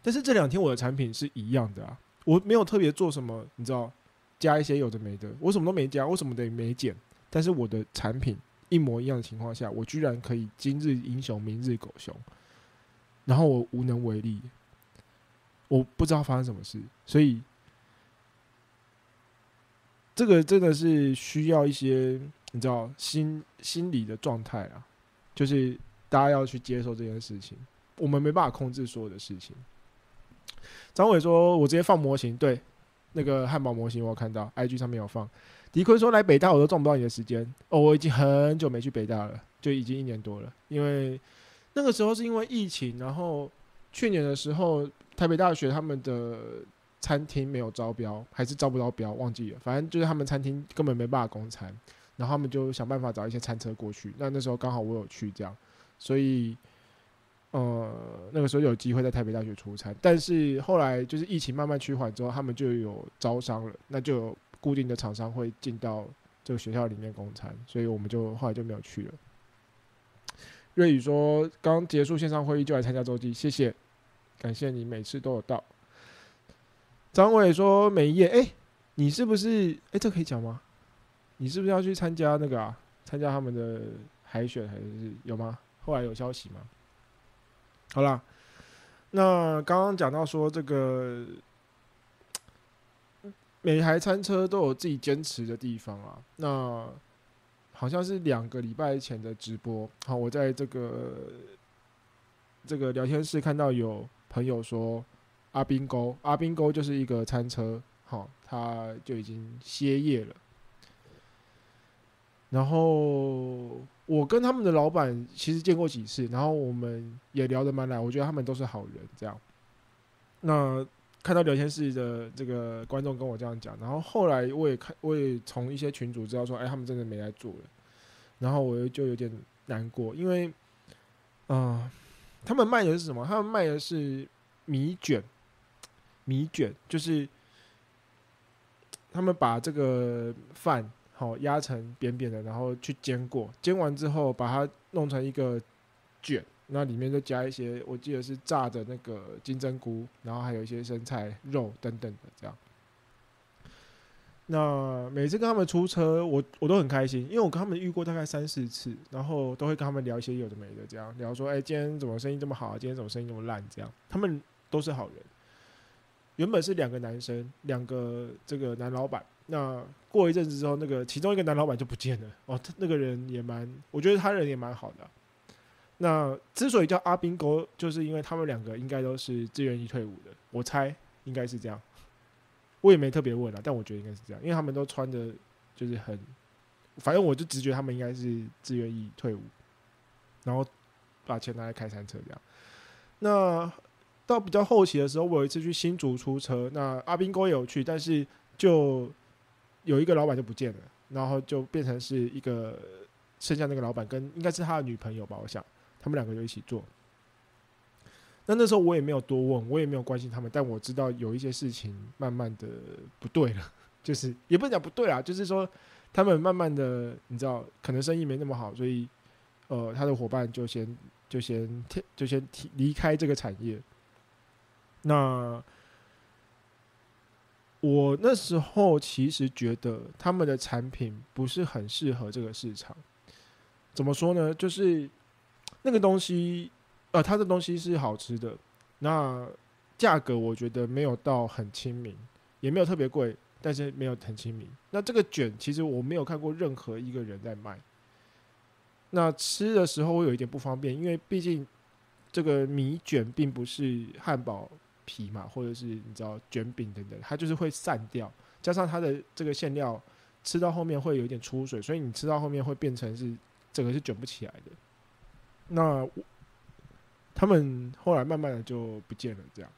但是这两天我的产品是一样的啊，我没有特别做什么，你知道，加一些有的没的，我什么都没加，我什么的没减。但是我的产品一模一样的情况下，我居然可以今日英雄，明日狗熊，然后我无能为力，我不知道发生什么事，所以这个真的是需要一些你知道心心理的状态啊，就是大家要去接受这件事情，我们没办法控制所有的事情。张伟说：“我直接放模型，对，那个汉堡模型我有看到，IG 上面有放。”迪坤说：“来北大我都撞不到你的时间哦，我已经很久没去北大了，就已经一年多了。因为那个时候是因为疫情，然后去年的时候台北大学他们的餐厅没有招标，还是招不到标，忘记了。反正就是他们餐厅根本没办法供餐，然后他们就想办法找一些餐车过去。那那时候刚好我有去，这样，所以呃那个时候有机会在台北大学出差。但是后来就是疫情慢慢趋缓之后，他们就有招商了，那就固定的厂商会进到这个学校里面供餐，所以我们就后来就没有去了。瑞宇说：“刚结束线上会议就来参加周记，谢谢，感谢你每次都有到。”张伟说：“每一页，哎、你是不是？哎、这可以讲吗？你是不是要去参加那个啊？参加他们的海选还是有吗？后来有消息吗？好啦，那刚刚讲到说这个每台餐车都有自己坚持的地方啊。那好像是两个礼拜前的直播，好，我在这个这个聊天室看到有朋友说阿宾沟，阿宾沟就是一个餐车，好，他就已经歇业了。然后我跟他们的老板其实见过几次，然后我们也聊得蛮来，我觉得他们都是好人。这样，那看到聊天室的这个观众跟我这样讲，然后后来我也看，我也从一些群主知道说，哎，他们真的没来做了，然后我就有点难过，因为，啊、他们卖的是什么？他们卖的是米卷，米卷就是他们把这个饭好压成扁扁的，然后去煎过，煎完之后把它弄成一个卷，那里面就加一些，我记得是炸的那个金针菇，然后还有一些生菜、肉等等的这样。那每次跟他们出车，我我都很开心，因为我跟他们遇过大概三四次，然后都会跟他们聊一些有的没的，这样聊说，哎、今天怎么生意这么好、啊？今天怎么生意这么烂？这样，他们都是好人。原本是两个男生，两个这个男老板。那过一阵子之后，那个其中一个男老板就不见了。哦，他那个人也蛮，我觉得他人也蛮好的、那之所以叫阿兵哥，就是因为他们两个应该都是自愿意退伍的，我猜应该是这样。我也没特别问啊，但我觉得应该是这样，因为他们都穿的就是很，反正我就直觉他们应该是自愿意退伍，然后把钱拿来开餐车这样。那到比较后期的时候，我有一次去新竹出车，那阿兵哥也有去，但是就有一个老板就不见了，然后就变成是一个剩下那个老板跟应该是他的女朋友吧，我想他们两个就一起做。那那时候我也没有多问，我也没有关心他们，但我知道有一些事情慢慢的不对了，就是也不能讲不对啊，就是说他们慢慢的，你知道，可能生意没那么好，所以呃，他的伙伴就先就先就先提离开这个产业。那我那时候其实觉得他们的产品不是很适合这个市场。怎么说呢？就是那个东西，呃，它的东西是好吃的，那价格我觉得没有到很亲民，也没有特别贵，但是没有很亲民。那这个卷其实我没有看过任何一个人在卖。那吃的时候会有一点不方便，因为毕竟这个米卷并不是汉堡皮嘛，或者是你知道卷饼等等，它就是会散掉，加上它的这个馅料吃到后面会有一点出水，所以你吃到后面会变成是整个是卷不起来的。那他们后来慢慢的就不见了，这样。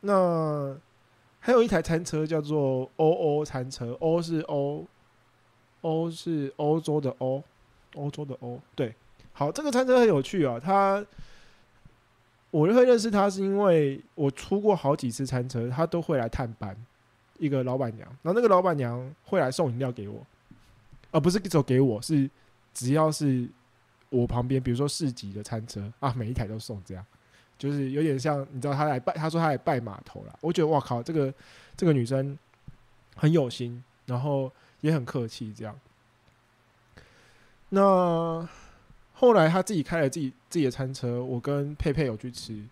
那还有一台餐车叫做欧欧餐车，欧是欧，欧是欧洲的欧，欧洲的欧，对。好，这个餐车很有趣啊，它我会认识他是因为我出过好几次餐车，他都会来探班，一个老板娘，然后那个老板娘会来送饮料给我，而不是只有给我，是只要是我旁边，比如说市集的餐车啊，每一台都送这样，就是有点像你知道他来拜，他说他来拜码头啦，我觉得哇靠，这个这个女生很有心，然后也很客气这样。那后来他自己开了自己自己的餐车，我跟佩佩有去吃，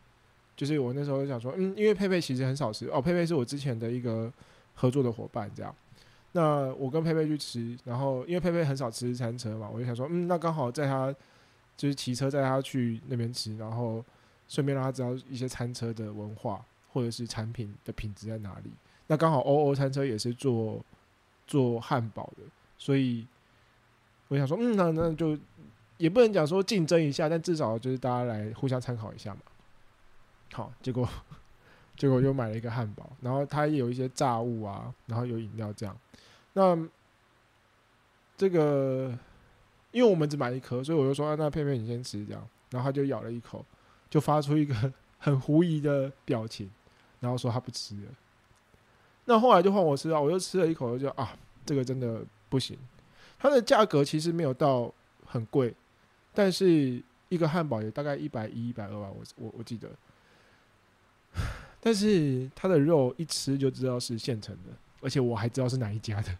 就是我那时候想说，嗯，因为佩佩其实很少吃哦，佩佩是我之前的一个合作的伙伴，这样。那我跟佩佩去吃，然后因为佩佩很少吃餐车嘛，我就想说，嗯，那刚好载他就是骑车载他去那边吃，然后顺便让他知道一些餐车的文化或者是产品的品质在哪里。那刚好欧欧餐车也是做做汉堡的，所以我想说，嗯，那那就也不能讲说竞争一下，但至少就是大家来互相参考一下嘛。好，结果结果就买了一个汉堡，然后它也有一些炸物啊，然后有饮料这样。那这个因为我们只买一颗，所以我就说、啊、那片片你先吃这样，然后他就咬了一口，就发出一个很狐疑的表情，然后说他不吃了。那后来就换我吃啊，我又吃了一口，就啊，这个真的不行。它的价格其实没有到很贵，但是一个汉堡也大概一百一、一百二吧，我我我记得。但是它的肉一吃就知道是现成的，而且我还知道是哪一家的，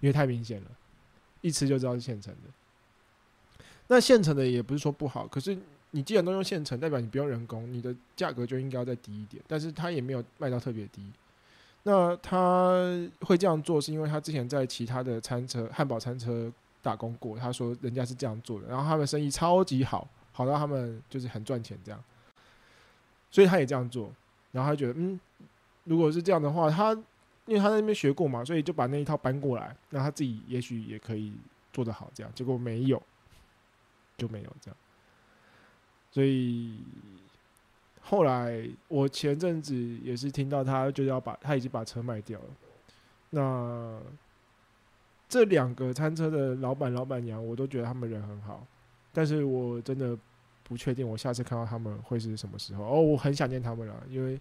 因为太明显了，一吃就知道是现成的。那现成的也不是说不好，可是你既然都用现成，代表你不用人工，你的价格就应该要再低一点。但是它也没有卖到特别低。那他会这样做，是因为他之前在其他的餐车、汉堡餐车打工过。他说人家是这样做的，然后他们生意超级好，好到他们就是很赚钱这样。所以他也这样做，然后他觉得，嗯，如果是这样的话，他因为他在那边学过嘛，所以就把那一套搬过来，那他自己也许也可以做得好。这样结果没有，就没有这样。所以后来我前阵子也是听到他就要把他已经把车卖掉了。那这两个餐车的老板老板娘，我都觉得他们人很好，但是我真的不确定我下次看到他们会是什么时候。哦，我很想念他们了，因为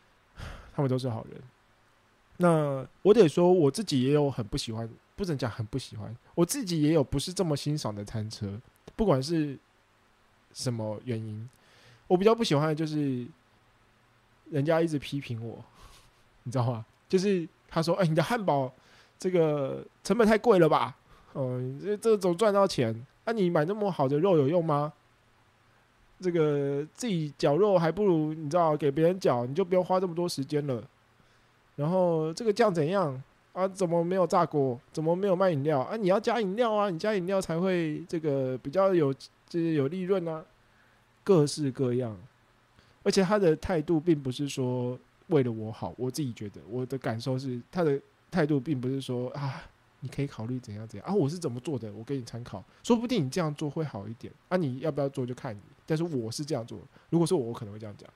他们都是好人。那我得说，我自己也有很不喜欢，不能讲很不喜欢，我自己也有不是这么欣赏的餐车，不管是什么原因，我比较不喜欢的就是人家一直批评我，你知道吗？就是他说：“哎、你的汉堡这个成本太贵了吧？哦，你这这种赚到钱，那、你买那么好的肉有用吗？这个自己绞肉还不如你知道给别人绞，你就不用花这么多时间了。然后这个酱怎样啊？怎么没有炸锅？怎么没有卖饮料啊？你要加饮料啊，你加饮料才会这个比较有就是有利润啊，各式各样。而且他的态度并不是说为了我好，我自己觉得我的感受是他的态度并不是说啊，你可以考虑怎样怎样啊，我是怎么做的，我给你参考，说不定你这样做会好一点啊，你要不要做就看你。但是我是这样做，如果是我，我可能会这样讲。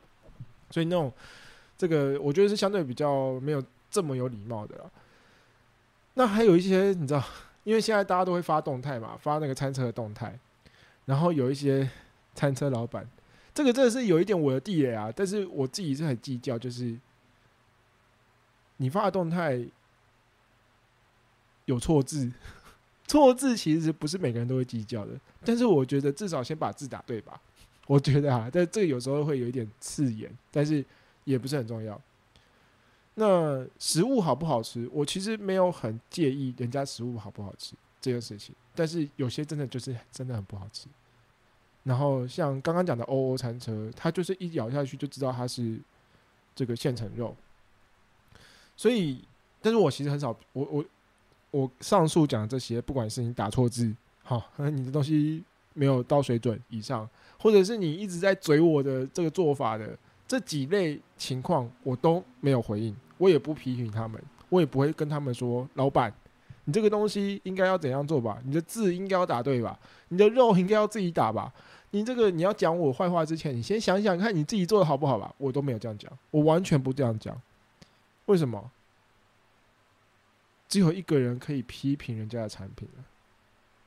所以那种这个，我觉得是相对比较没有这么有礼貌的啦。那还有一些你知道，因为现在大家都会发动态嘛，发那个餐车的动态，然后有一些餐车老板，这个真的是有一点我的地雷啊，但是我自己是很计较，就是你发的动态有错字，错字其实不是每个人都会计较的，但是我觉得至少先把字打对吧？我觉得啊，但这个有时候会有一点刺眼，但是也不是很重要。那食物好不好吃，我其实没有很介意人家食物好不好吃这件事情，但是有些真的就是真的很不好吃。然后像刚刚讲的欧欧餐车，它就是一咬下去就知道它是这个现成肉，所以，但是我其实很少，我我我上述讲这些，不管是你打错字，好，你的东西没有到水准以上，或者是你一直在嘴我的这个做法的这几类情况，我都没有回应，我也不批评他们，我也不会跟他们说，老板，你这个东西应该要怎样做吧？你的字应该要打对吧？你的肉应该要自己打吧？你这个你要讲我坏话之前，你先想想看你自己做的好不好吧？我都没有这样讲，我完全不这样讲。为什么？只有一个人可以批评人家的产品了，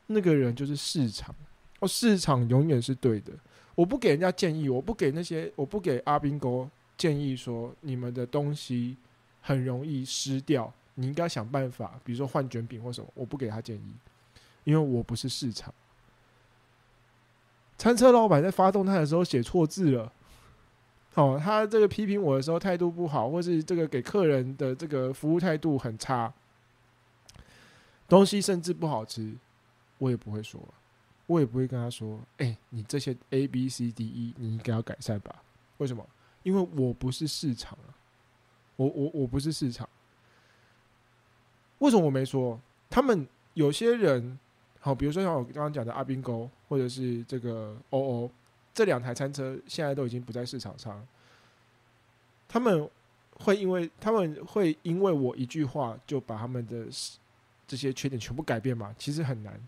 那个人就是市场。哦，市场永远是对的。我不给人家建议，我不给那些，我不给阿宾哥建议说你们的东西很容易湿掉，你应该想办法，比如说换卷饼或什么。我不给他建议，因为我不是市场。餐车老板在发动态的时候写错字了，哦，他这个批评我的时候态度不好，或是这个给客人的这个服务态度很差，东西甚至不好吃，我也不会说，我也不会跟他说，哎、你这些 A B C D E 你应该要改善吧？为什么？因为我不是市场啊，我我我不是市场。为什么我没说？他们有些人，好，比如说像我刚刚讲的阿宾沟，或者是这个欧欧，这两台餐车现在都已经不在市场上。他们会因为他们会因为我一句话就把他们的这些缺点全部改变吗？其实很难。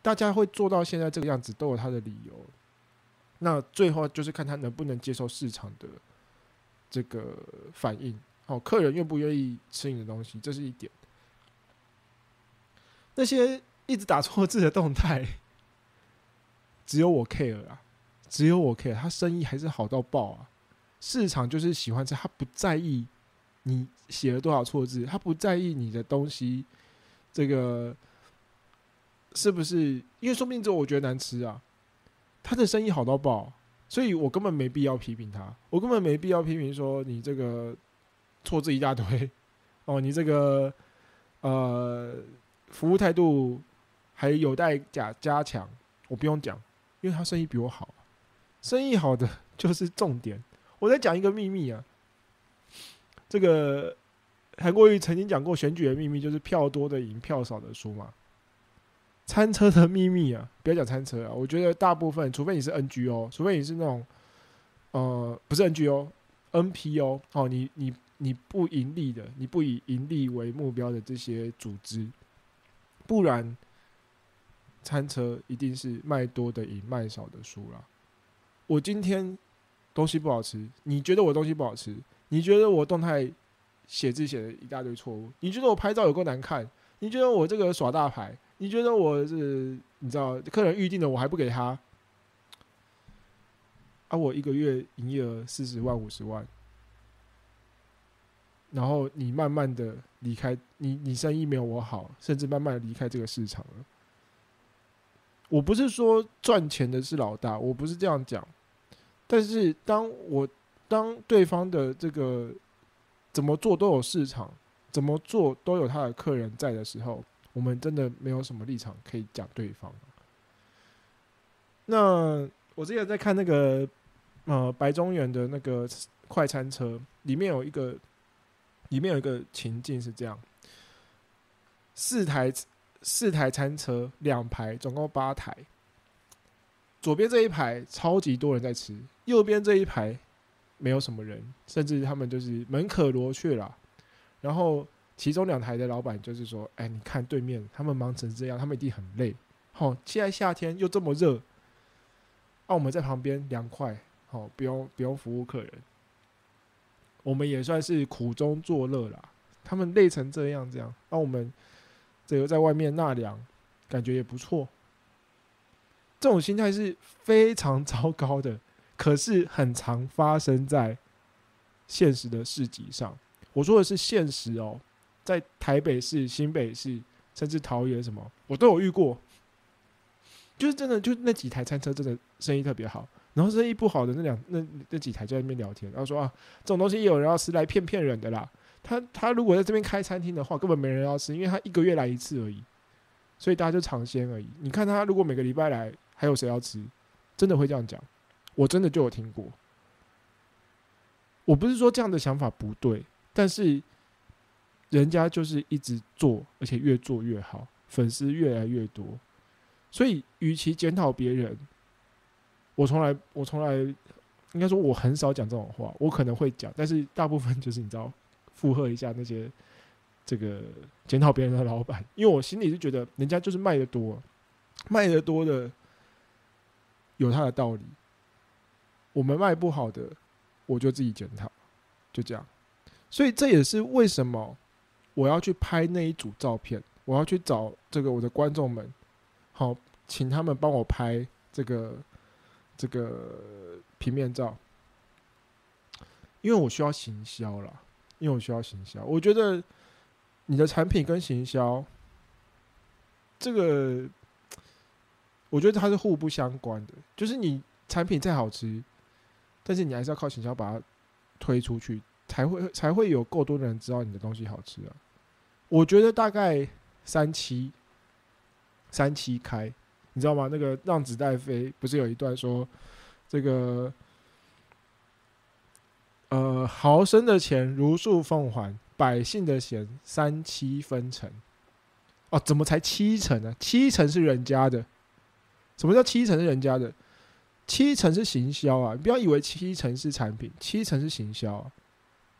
大家会做到现在这个样子，都有他的理由。那最后就是看他能不能接受市场的这个反应，哦，客人愿不愿意吃你的东西，这是一点。那些一直打错字的动态，只有我 care 啊，只有我 care，他生意还是好到爆啊。市场就是喜欢这，他不在意你写了多少错字，他不在意你的东西这个是不是，因为说不定只有我觉得难吃啊。他的生意好到爆，所以我根本没必要批评他，我根本没必要批评说你这个错字一大堆，哦，你这个呃服务态度还有待加加强，我不用讲，因为他生意比我好，生意好的 就是重点。我再讲一个秘密啊，这个韩国瑜曾经讲过，选举的秘密就是票多的赢，票少的输嘛。餐车的秘密啊，不要讲餐车啊，我觉得大部分，除非你是 NGO，除非你是那种呃不是 NGO，NPO 哦，你你你不盈利的，你不以盈利为目标的这些组织，不然餐车一定是卖多的赢，卖少的输啦。我今天东西不好吃，你觉得我东西不好吃？你觉得我动态写字写了一大堆错误？你觉得我拍照有够难看？你觉得我这个耍大牌？你觉得我是你知道客人预定的我还不给他？啊，我一个月营业额四十万五十万，然后你慢慢的离开，你你生意没有我好，甚至慢慢的离开这个市场了。我不是说赚钱的是老大，我不是这样讲，但是当我当对方的这个怎么做都有市场，怎么做都有他的客人在的时候，我们真的没有什么立场可以讲对方。那我之前在看那个呃白中原的那个快餐车，里面有一个里面有一个情境是这样：四台四台餐车，两排，总共八台。左边这一排超级多人在吃，右边这一排没有什么人，甚至他们就是门可罗雀啦。然后其中两台的老板就是说：“哎，你看对面，他们忙成这样，他们一定很累。好、现在夏天又这么热，啊，我们在旁边凉快，好、不用不用服务客人，我们也算是苦中作乐啦。他们累成这样，这样，那、我们这个在外面纳凉，感觉也不错。这种心态是非常糟糕的，可是很常发生在现实的市集上。我说的是现实哦，在台北市、新北市，甚至桃园什么，我都有遇过。就是真的，就那几台餐车真的生意特别好，然后生意不好的那两那那几台在那边聊天，然后说啊，这种东西也有人要吃，来骗骗人的啦。他他如果在这边开餐厅的话，根本没人要吃，因为他一个月来一次而已，所以大家就尝鲜而已。你看他如果每个礼拜来，还有谁要吃？真的会这样讲？我真的就有听过。我不是说这样的想法不对，但是人家就是一直做，而且越做越好，粉丝越来越多。所以，与其检讨别人，我从来我从来应该说我很少讲这种话，我可能会讲，但是大部分就是你知道附和一下那些这个检讨别人的老板，因为我心里是觉得人家就是卖的多，卖的多的有他的道理，我们卖不好的，我就自己检讨，就这样。所以这也是为什么我要去拍那一组照片，我要去找这个我的观众们，好，请他们帮我拍这个这个平面照，因为我需要行销啦，因为我需要行销。我觉得你的产品跟行销，这个我觉得它是互不相关的。就是你产品再好吃，但是你还是要靠行销把它推出去，才会才会有够多的人知道你的东西好吃啊。我觉得大概三七三七开，你知道吗？那个让子弹飞不是有一段说这个呃豪生的钱如数奉还，百姓的钱三七分成。哦，怎么才七成呢？七成是人家的。什么叫七成是人家的？七成是行销啊！你不要以为七成是产品，七成是行销、啊。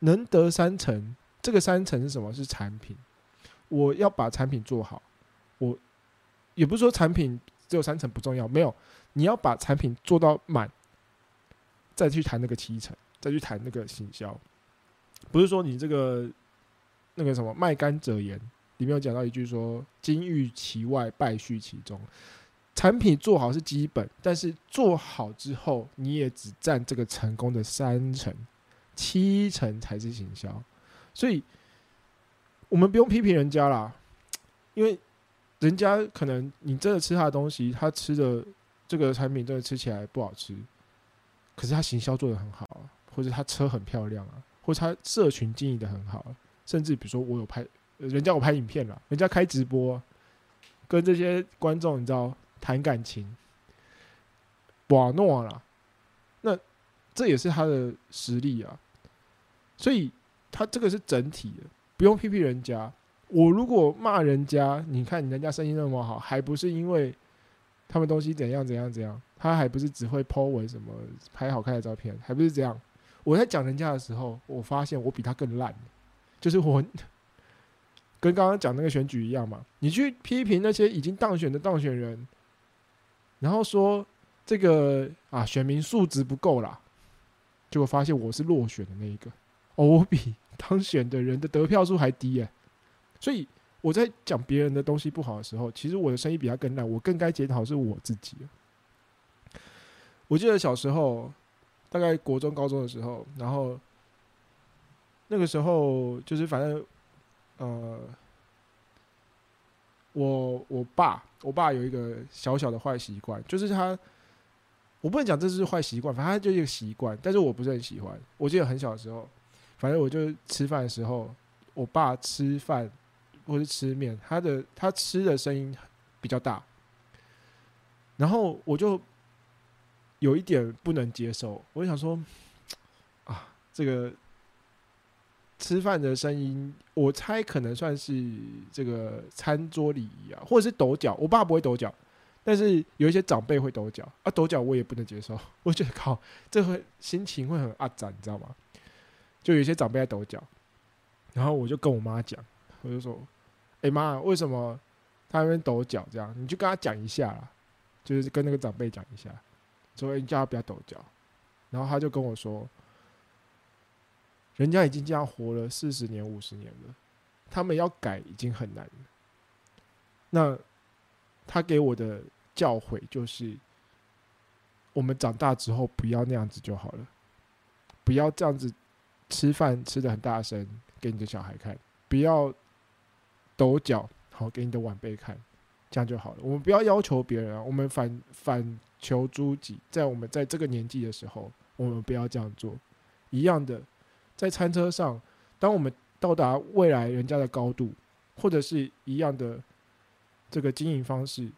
能得三成，这个三成是什么？是产品。我要把产品做好，我也不是说产品只有三成不重要，没有，你要把产品做到满，再去谈那个七成，再去谈那个行销。不是说你这个那个什么卖干者言，里面有讲到一句说“金玉其外，败絮其中”。产品做好是基本，但是做好之后，你也只占这个成功的三成，七成才是行销。所以，我们不用批评人家啦，因为人家可能你真的吃他的东西，他吃的这个产品真的吃起来不好吃，可是他行销做的很好啊，或者他车很漂亮啊，或者他社群经营的很好，甚至比如说我有拍，人家有拍影片啦，人家开直播，跟这些观众你知道。谈感情，瓦诺啦，那这也是他的实力啊，所以他这个是整体的，不用批评人家。我如果骂人家，你看人家生意那么好，还不是因为他们东西怎样怎样怎样，他还不是只会 po 文什么拍好看的照片，还不是这样。我在讲人家的时候，我发现我比他更烂，就是我 跟刚刚讲那个选举一样嘛，你去批评那些已经当选的当选人，然后说这个啊选民素质不够啦，结果发现我是落选的那一个，哦，我比 当选的人的得票数还低耶、所以我在讲别人的东西不好的时候，其实我的生意比他更烂，我更该检讨是我自己。我记得小时候，大概国中、高中的时候，然后那个时候就是反正呃，我我爸我爸有一个小小的坏习惯，就是他我不能讲这是坏习惯，反正他就一个习惯，但是我不是很喜欢。我记得很小的时候，反正我就吃饭的时候，我爸吃饭或是吃面，他的他吃的声音比较大，然后我就有一点不能接受，我就想说 啊，这个吃饭的声音，我猜可能算是这个餐桌礼仪啊，或者是抖脚。我爸不会抖脚，但是有一些长辈会抖脚啊，抖脚我也不能接受。我觉得靠，这会心情会很阿展，你知道吗？就有一些长辈在抖脚，然后我就跟我妈讲，我就说：“哎、妈，为什么他那边抖脚？这样你就跟他讲一下啦，就是跟那个长辈讲一下，说哎你叫他不要抖脚。”然后他就跟我说：“人家已经这样活了四十年、五十年了，他们要改已经很难。那他给我的教诲就是，我们长大之后不要那样子就好了，不要这样子吃饭吃的很大声给你的小孩看，不要抖脚好给你的晚辈看，这样就好了。我们不要要求别人啊，我们反反求诸己，在我们在这个年纪的时候，我们不要这样做。一样的，在餐车上，当我们到达未来人家的高度，或者是一样的这个经营方式，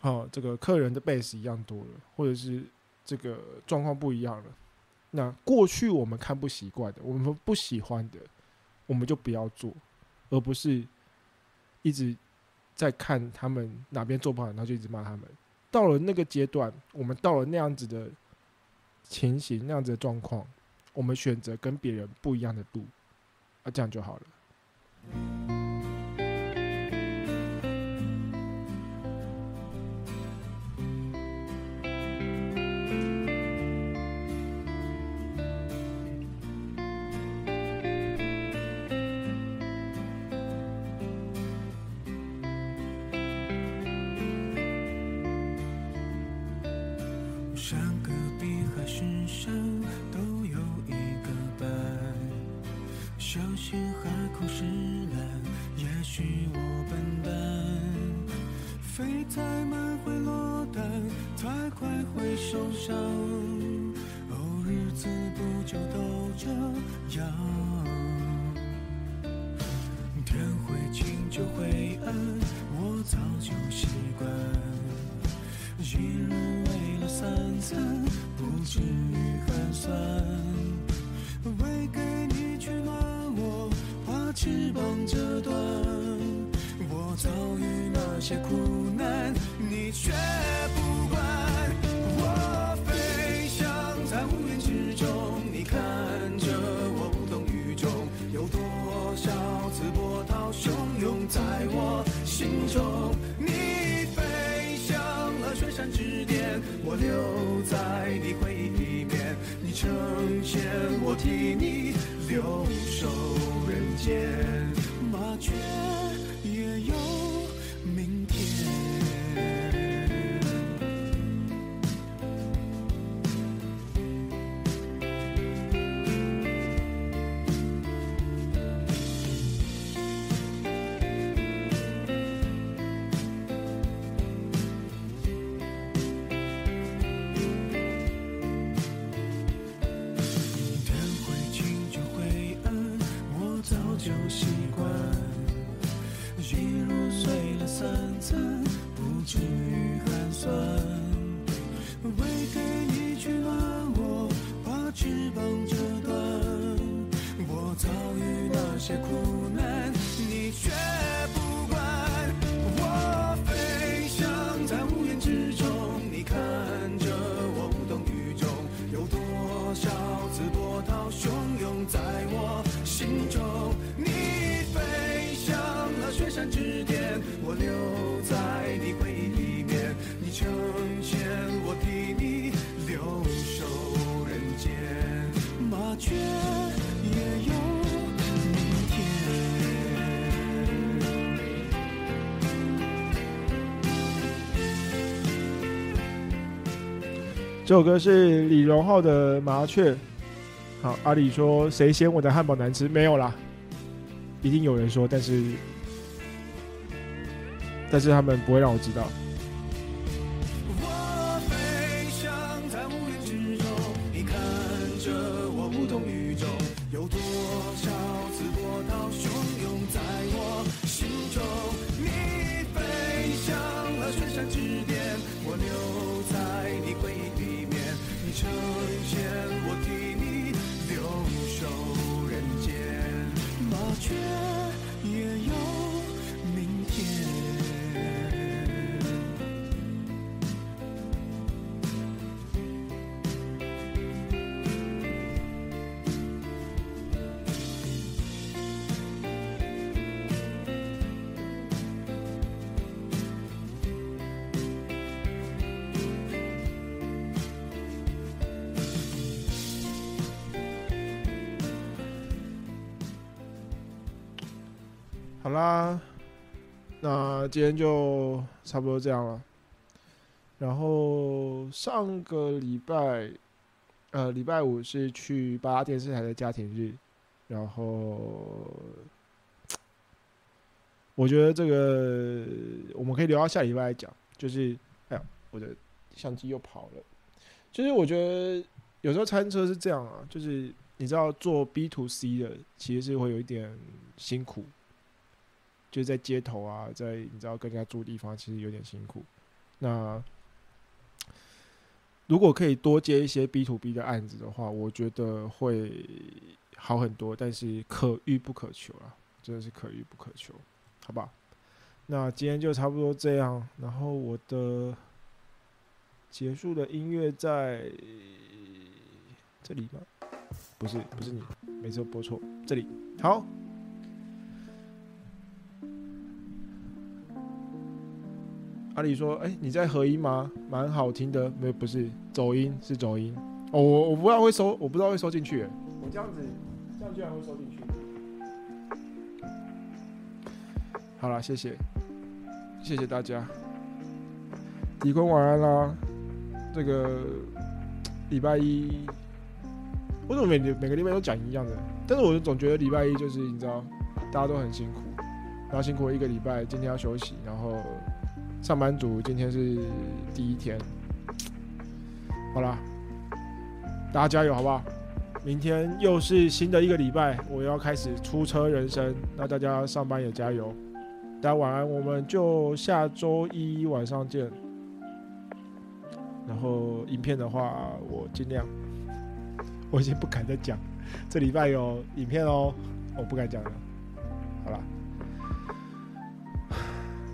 哦，这个客人的 base 一样多了，或者是这个状况不一样了，那过去我们看不习惯的，我们不喜欢的，我们就不要做，而不是一直在看他们哪边做不好，然后就一直骂他们。到了那个阶段，我们到了那样子的情形、那样子的状况，我们选择跟别人不一样的路，啊，这样就好了。这首歌是李荣浩的《麻雀》。好，阿里说谁嫌我的汉堡难吃？没有啦，一定有人说，但是但是他们不会让我知道。好啦，那今天就差不多这样了。然后上个礼拜，呃，礼拜五是去八大电视台的家庭日，然后我觉得这个我们可以留到下礼拜讲。就是，哎呀，我的相机又跑了。就是我觉得有时候餐车是这样啊，就是你知道做 B to C 的其实是会有一点辛苦，就在街头啊，在你知道跟人家住地方，其实有点辛苦。那如果可以多接一些 B to B 的案子的话，我觉得会好很多。但是可遇不可求啊，真的是可遇不可求，好吧？那今天就差不多这样。然后我的结束的音乐在这里吗？不是，不是你，每次都播错。这里好。阿里说：“哎、你在合音吗？蛮好听的。没有，不是走音，是走音。哦，我我不知道会收，我不知道会收进去。我这样子，这样居然会收进去。好了，谢谢，谢谢大家。李坤晚安啦。这个礼拜一，为什么每每个礼拜都讲一样的？但是我总觉得礼拜一就是你知道，大家都很辛苦，然后辛苦了一个礼拜，今天要休息，然后。”上班族今天是第一天，好啦，大家加油好不好？明天又是新的一个礼拜，我要开始出车人生，那大家上班也加油，大家晚安，我们就下周一晚上见。然后影片的话，我尽量，我已经不敢再讲，这礼拜有影片哦，我不敢讲了，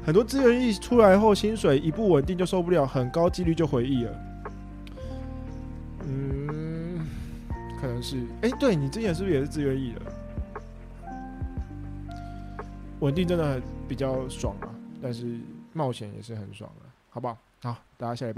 很多资源一出来后，薪水一不稳定就受不了，很高几率就回忆了。嗯，可能是。哎、对你之前是不是也是资源役的？稳定真的比较爽啊，但是冒险也是很爽的，好不好？好，大家下礼拜。